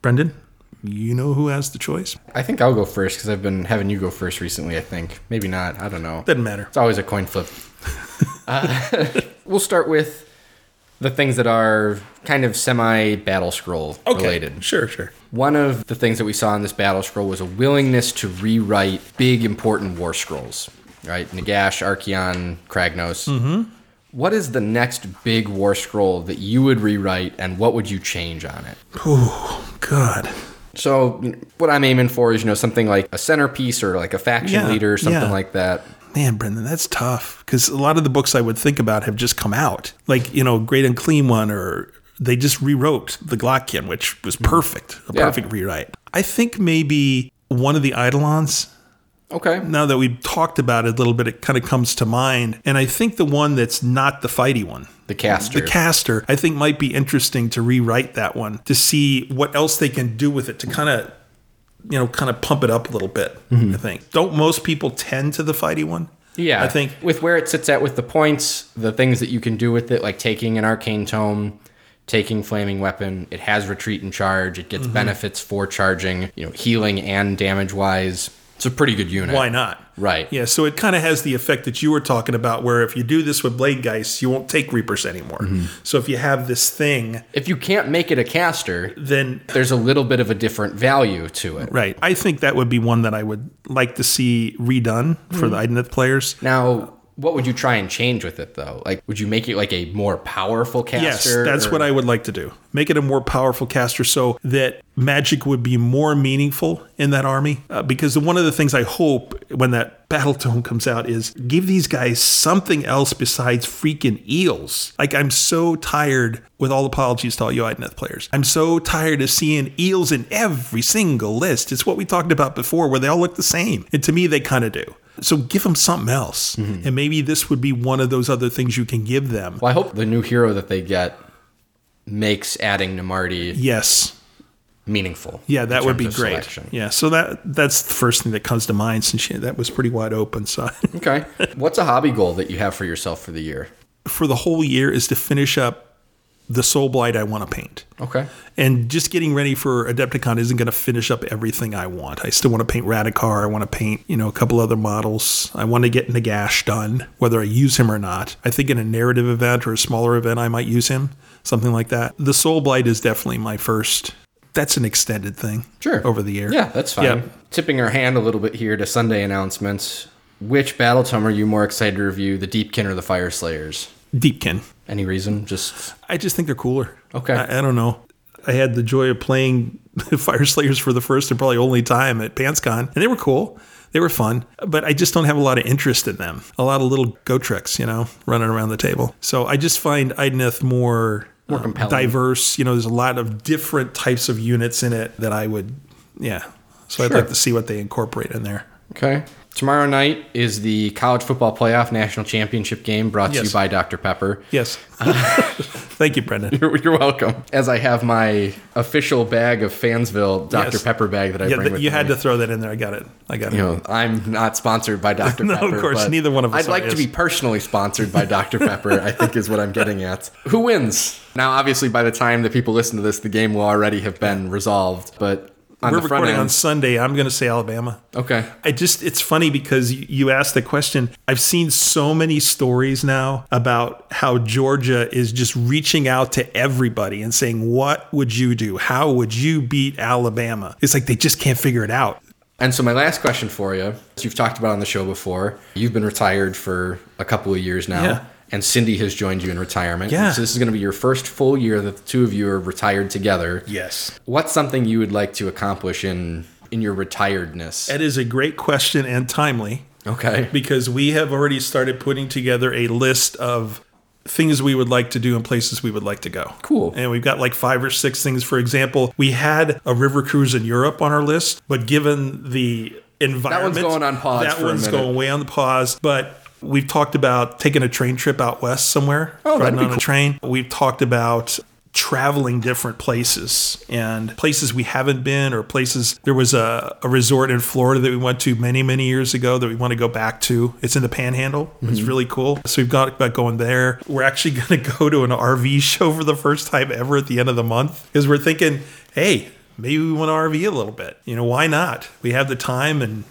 Brendan, you know who has the choice? I think I'll go first because I've been having you go first recently. I think maybe not. I don't know. Doesn't matter. It's always a coin flip. uh, we'll start with the things that are kind of semi battle scroll okay. related. Sure, sure. One of the things that we saw in this battle scroll was a willingness to rewrite big important war scrolls. Right, Nagash, Archaon, Kragnos. Mm-hmm. What is the next big war scroll that you would rewrite, and what would you change on it? Oh God. So what I'm aiming for is you know something like a centerpiece or like a faction yeah, leader, something yeah. like that. Man, Brendan, that's tough because a lot of the books I would think about have just come out, like you know, Great Unclean One, or they just rewrote the Glottkin, which was mm-hmm. perfect, a yeah. perfect rewrite. I think maybe one of the Eidolons Okay. Now that we've talked about it a little bit, it kind of comes to mind. And I think the one that's not the fighty one, the caster, the caster, I think might be interesting to rewrite that one to see what else they can do with it to kind of, you know, kind of pump it up a little bit. Mm-hmm. I think. Don't most people tend to the fighty one? Yeah, I think with where it sits at with the points, the things that you can do with it, like taking an arcane tome, taking flaming weapon, it has retreat and charge. It gets mm-hmm. benefits for charging, you know, healing and damage wise It's a pretty good unit. why not? Right. Yeah, so it kind of has the effect that you were talking about, where if you do this with Bladegeist, you won't take Reapers anymore. Mm-hmm. So if you have this thing, If you can't make it a caster, then there's a little bit of a different value to it. right, I think that would be one that I would like to see redone for Mm-hmm. the Idoneth players. Now, what would you try and change with it though? Like, would you make it like a more powerful caster? Yes, that's or- what I would like to do. Make it a more powerful caster so that magic would be more meaningful in that army. Uh, because one of the things I hope when that battle tome comes out is give these guys something else besides freaking eels. Like, I'm so tired, with all apologies to all you Idoneth players, I'm so tired of seeing eels in every single list. It's what we talked about before, where they all look the same. And to me, they kind of do. So give them something else. Mm-hmm. And maybe this would be one of those other things you can give them. Well, I hope the new hero that they get makes adding Namarti Yes. meaningful. Yeah, that would be great. selection. Yeah, so that that's the first thing that comes to mind since she, that was pretty wide open. So Okay. What's a hobby goal that you have for yourself for the year? for the whole year is to finish up the Soulblight I want to paint. Okay. And just getting ready for Adepticon isn't going to finish up everything I want. I still want to paint Radukar. I want to paint, you know, a couple other models. I want to get Nagash done, whether I use him or not. I think in a narrative event or a smaller event, I might use him, something like that. The Soulblight is definitely my first. That's an extended thing. Sure. Over the year. Yeah, that's fine. Yeah. Tipping our hand a little bit here to Sunday announcements. Which battle tome are you more excited to review, the Deepkin or the Fyreslayers? Deepkin. Any reason? Just I just think they're cooler. Okay. I, I don't know. I had the joy of playing Fyreslayers for the first and probably only time at PantsCon, and they were cool. They were fun, but I just don't have a lot of interest in them. A lot of little go tricks, you know, running around the table. So I just find Idoneth more, More compelling. diverse. You know, there's a lot of different types of units in it that I would, yeah. So I'd like to see what they incorporate in there. Okay. Tomorrow night is the College Football Playoff National Championship game brought to Yes. you by Dr. Pepper. Yes. Thank you, Brendan. You're, you're welcome. As I have my official bag of Fansville Dr. Yes. Pepper bag that I Yeah, bring th- you me. had to throw that in there. I got it. I got it. You know, I'm not sponsored by Dr. Pepper. No, of course, neither one of us I'd like are, to be personally sponsored by Dr. Pepper, I think is what I'm getting at. Who wins? Now, obviously, by the time that people listen to this, the game will already have been resolved, but on We're recording end, on Sunday. I'm going to say Alabama. okay. I just, it's funny because you, asked the question. I've seen so many stories now about how Georgia is just reaching out to everybody and saying, What would you do? How would you beat Alabama? It's like they just can't figure it out. And so, my last question for you, as you've talked about on the show before, you've been retired for a couple of years now, Yeah. And Cindy has joined you in retirement. Yeah. So, this is going to be your first full year that the two of you are retired together. Yes. What's something you would like to accomplish in in your retiredness? That is a great question and timely Okay. because we have already started putting together a list of things we would like to do and places we would like to go. Cool. And we've got like five or six things. For example, we had a river cruise in Europe on our list, but given the environment, That one's going on pause That one's going way on the pause. But we've talked about taking a train trip out west somewhere. Oh, riding on a train. We've talked about traveling different places and places we haven't been or places. There was a, a resort in florida that we went to many many years ago that we want to go back to. It's in the panhandle. It's Mm-hmm. really cool. So we've got about going there. We're actually going to go to an rv show for the first time ever at the end of the month because we're thinking hey maybe we want to rv a little bit. You know why not? We have the time and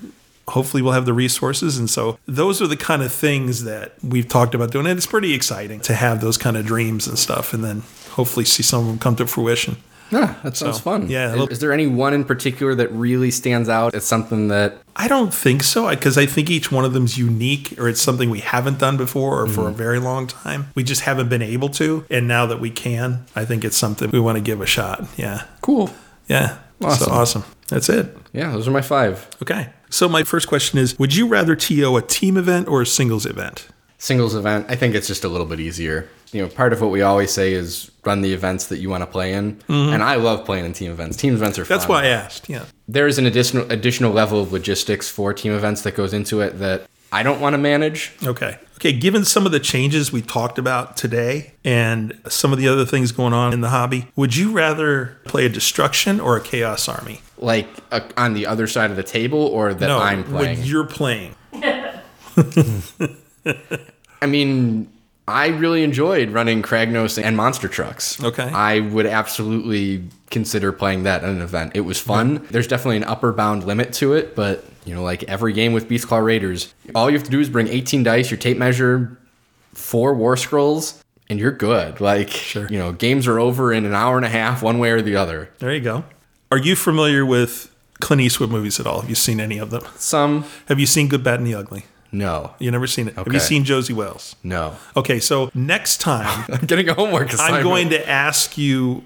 hopefully we'll have the resources. And so those are the kind of things that we've talked about doing. And it's pretty exciting to have those kind of dreams and stuff and then hopefully see some of them come to fruition. Yeah, that sounds So, fun. yeah, Is, is there any one in particular that really stands out as something that i don't think so because i think each one of them's unique or it's something we haven't done before or for a mm-hmm. very long time. We just haven't been able to. And now that we can i think it's something we want to give a shot. Yeah. Cool? yeah. Awesome. so awesome that's it Yeah, those are my five. okay so my first question is would you rather to a team event or a singles event Singles event, I think it's just a little bit easier. You know, part of what we always say is run the events that you want to play in, and I love playing in team events. Team events are fun. Mm-hmm. that's why i asked yeah there is an additional additional level of logistics for team events that goes into it that I don't want to manage. Okay. Okay. Given some of the changes we talked about today and some of the other things going on in the hobby, would you rather play a destruction or a chaos army? Like uh, on the other side of the table, or that no, I'm playing. when you're playing. I mean, I really enjoyed running Kragnos and monster trucks. Okay. I would absolutely consider playing that at an event. It was fun. There's definitely an upper bound limit to it, but You know, like every game with Beastclaw Raiders, all you have to do is bring 18 dice, your tape measure, four War Scrolls, and you're good. Like, you know, games are over in an hour and a half, one way or the other. There you go. Are you familiar with Clint Eastwood movies at all? Have you seen any of them? Some, Have you seen Good, Bad, and the Ugly? no, You never seen it. Have you seen Josey Wales? no. Okay, so next time I'm getting a homework assignment. I'm going to ask you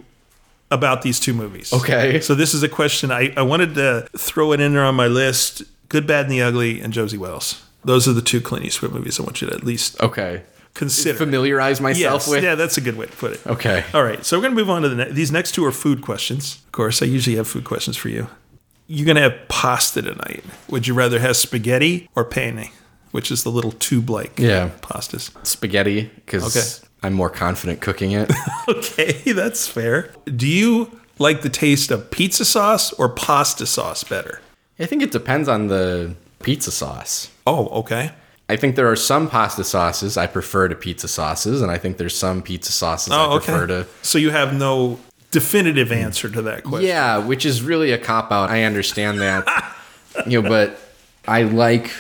about these two movies. Okay. So this is a question I, I wanted to throw it in there on my list. Good, Bad, and the Ugly, and Josey Wales. Those are the two Clint Eastwood movies I want you to at least Okay. consider. Familiarize myself yes, with. yeah, that's a good way to put it. Okay. All right, so we're going to move on to the ne- these next two are food questions. Of course, I usually have food questions for you. You're going to have pasta tonight. Would you rather have spaghetti or penne, which is the little tube-like Yeah. pastas? Spaghetti, because Okay. I'm more confident cooking it. Okay, that's fair. Do you like the taste of pizza sauce or pasta sauce better? I think it depends on the pizza sauce. Oh, okay. I think there are some pasta sauces I prefer to pizza sauces, and I think there's some pizza sauces Oh, I okay. prefer to. So you have no definitive answer to that question. Yeah, which is really a cop out. I understand that. you know, but I like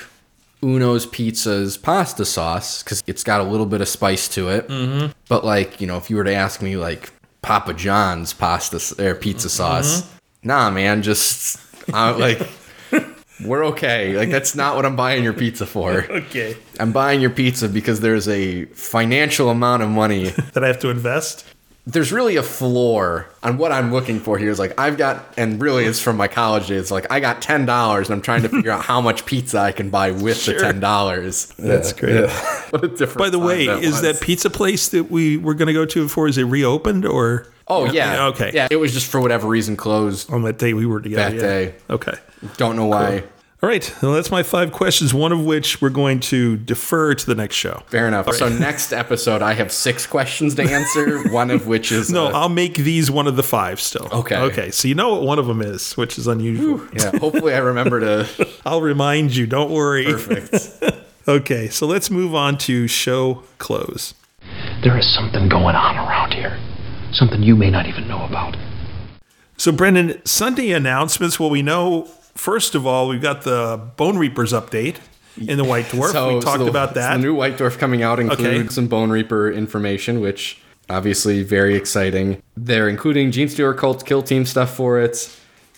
Uno's Pizza's pasta sauce because it's got a little bit of spice to it. Mm-hmm. But like, you know, if you were to ask me like Papa John's pasta or pizza sauce, nah, man, just I'm like we're okay. Like that's not what I'm buying your pizza for. Okay. I'm buying your pizza because there's a financial amount of money That I have to invest? There's really a floor on what I'm looking for here. Is like I've got, and really it's from my college days. Like I got ten dollars, and I'm trying to figure out how much pizza I can buy with the ten dollars. That's great. what a different. By the time way, that is was. that pizza place that we were going to go to before, is it reopened or? Oh yeah, Okay. Yeah, it was just for whatever reason closed. On that day we were together. That yeah. day. Okay. Don't know why. All right. Well, that's my five questions, one of which we're going to defer to the next show. Fair enough. So next episode, I have six questions to answer. one of which is No, I'll make these one of the five still. Okay. Okay. So you know what one of them is, which is unusual. yeah. Hopefully, I remember to. I'll remind you. Don't worry. Perfect. Okay. So let's move on to show close. There is something going on around here. Something you may not even know about. So, Brendan, Sunday announcements. Well, we know, first of all, we've got the Bonereapers update in the White Dwarf. So- we so talked the- about so that. The new White Dwarf coming out includes Okay. some Bonereaper information, which obviously very exciting. They're including Genestealer Cult Kill Team stuff for it,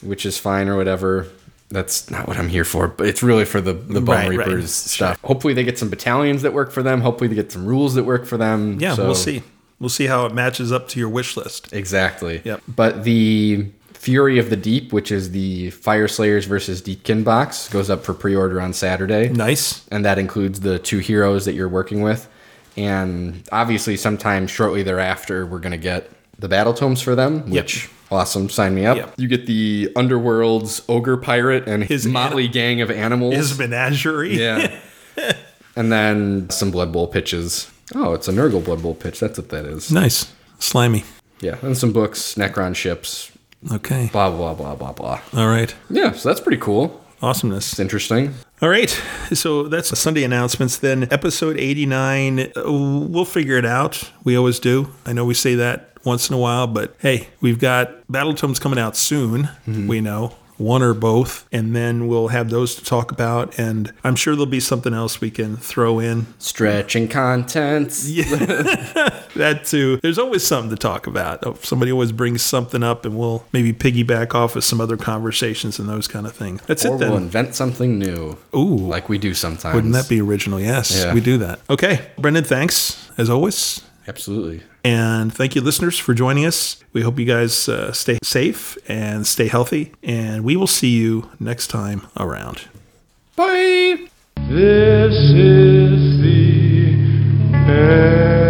which is fine or whatever. That's not what I'm here for, but it's really for the, the Bone Right, right. Reapers stuff. Hopefully they get some battalions that work for them. Hopefully they get some rules that work for them. yeah, So- we'll see. We'll see how it matches up to your wish list. Exactly. Yep. But the Fury of the Deep, which is the Fyreslayers versus Deepkin box, goes up for pre-order on Saturday. Nice. and that includes the two heroes that you're working with. And obviously, sometime shortly thereafter, we're going to get the battle tomes for them, which awesome. Sign me up. Yep. You get the Underworld's ogre pirate and His motley gang of animals. His menagerie. yeah. and then some Blood Bowl pitches. Oh, it's a Nurgle Blood Bowl pitch. That's what that is. Nice. Slimy. Yeah. And some books, Necron ships, Okay. blah, blah, blah, blah, blah. All right. Yeah. So that's pretty cool. Awesomeness. It's interesting. All right. So that's the Sunday announcements. Then episode 89, uh, we'll figure it out. We always do. I know we say that once in a while, but hey, we've got Battle Tomes coming out soon. We know. One or both, and then we'll have those to talk about. And I'm sure there'll be something else we can throw in. Stretching content. That too. There's always something to talk about. Oh, Somebody always brings something up, and we'll maybe piggyback off of some other conversations and those kind of things. That's Or it then. we'll invent something new. Ooh. Like we do sometimes. Wouldn't that be original? Yes, Yeah. we do that. Okay, Brendan, thanks as always. Absolutely. And thank you, listeners, for joining us. We hope you guys uh, stay safe and stay healthy. And we will see you next time around. Bye. This is the end.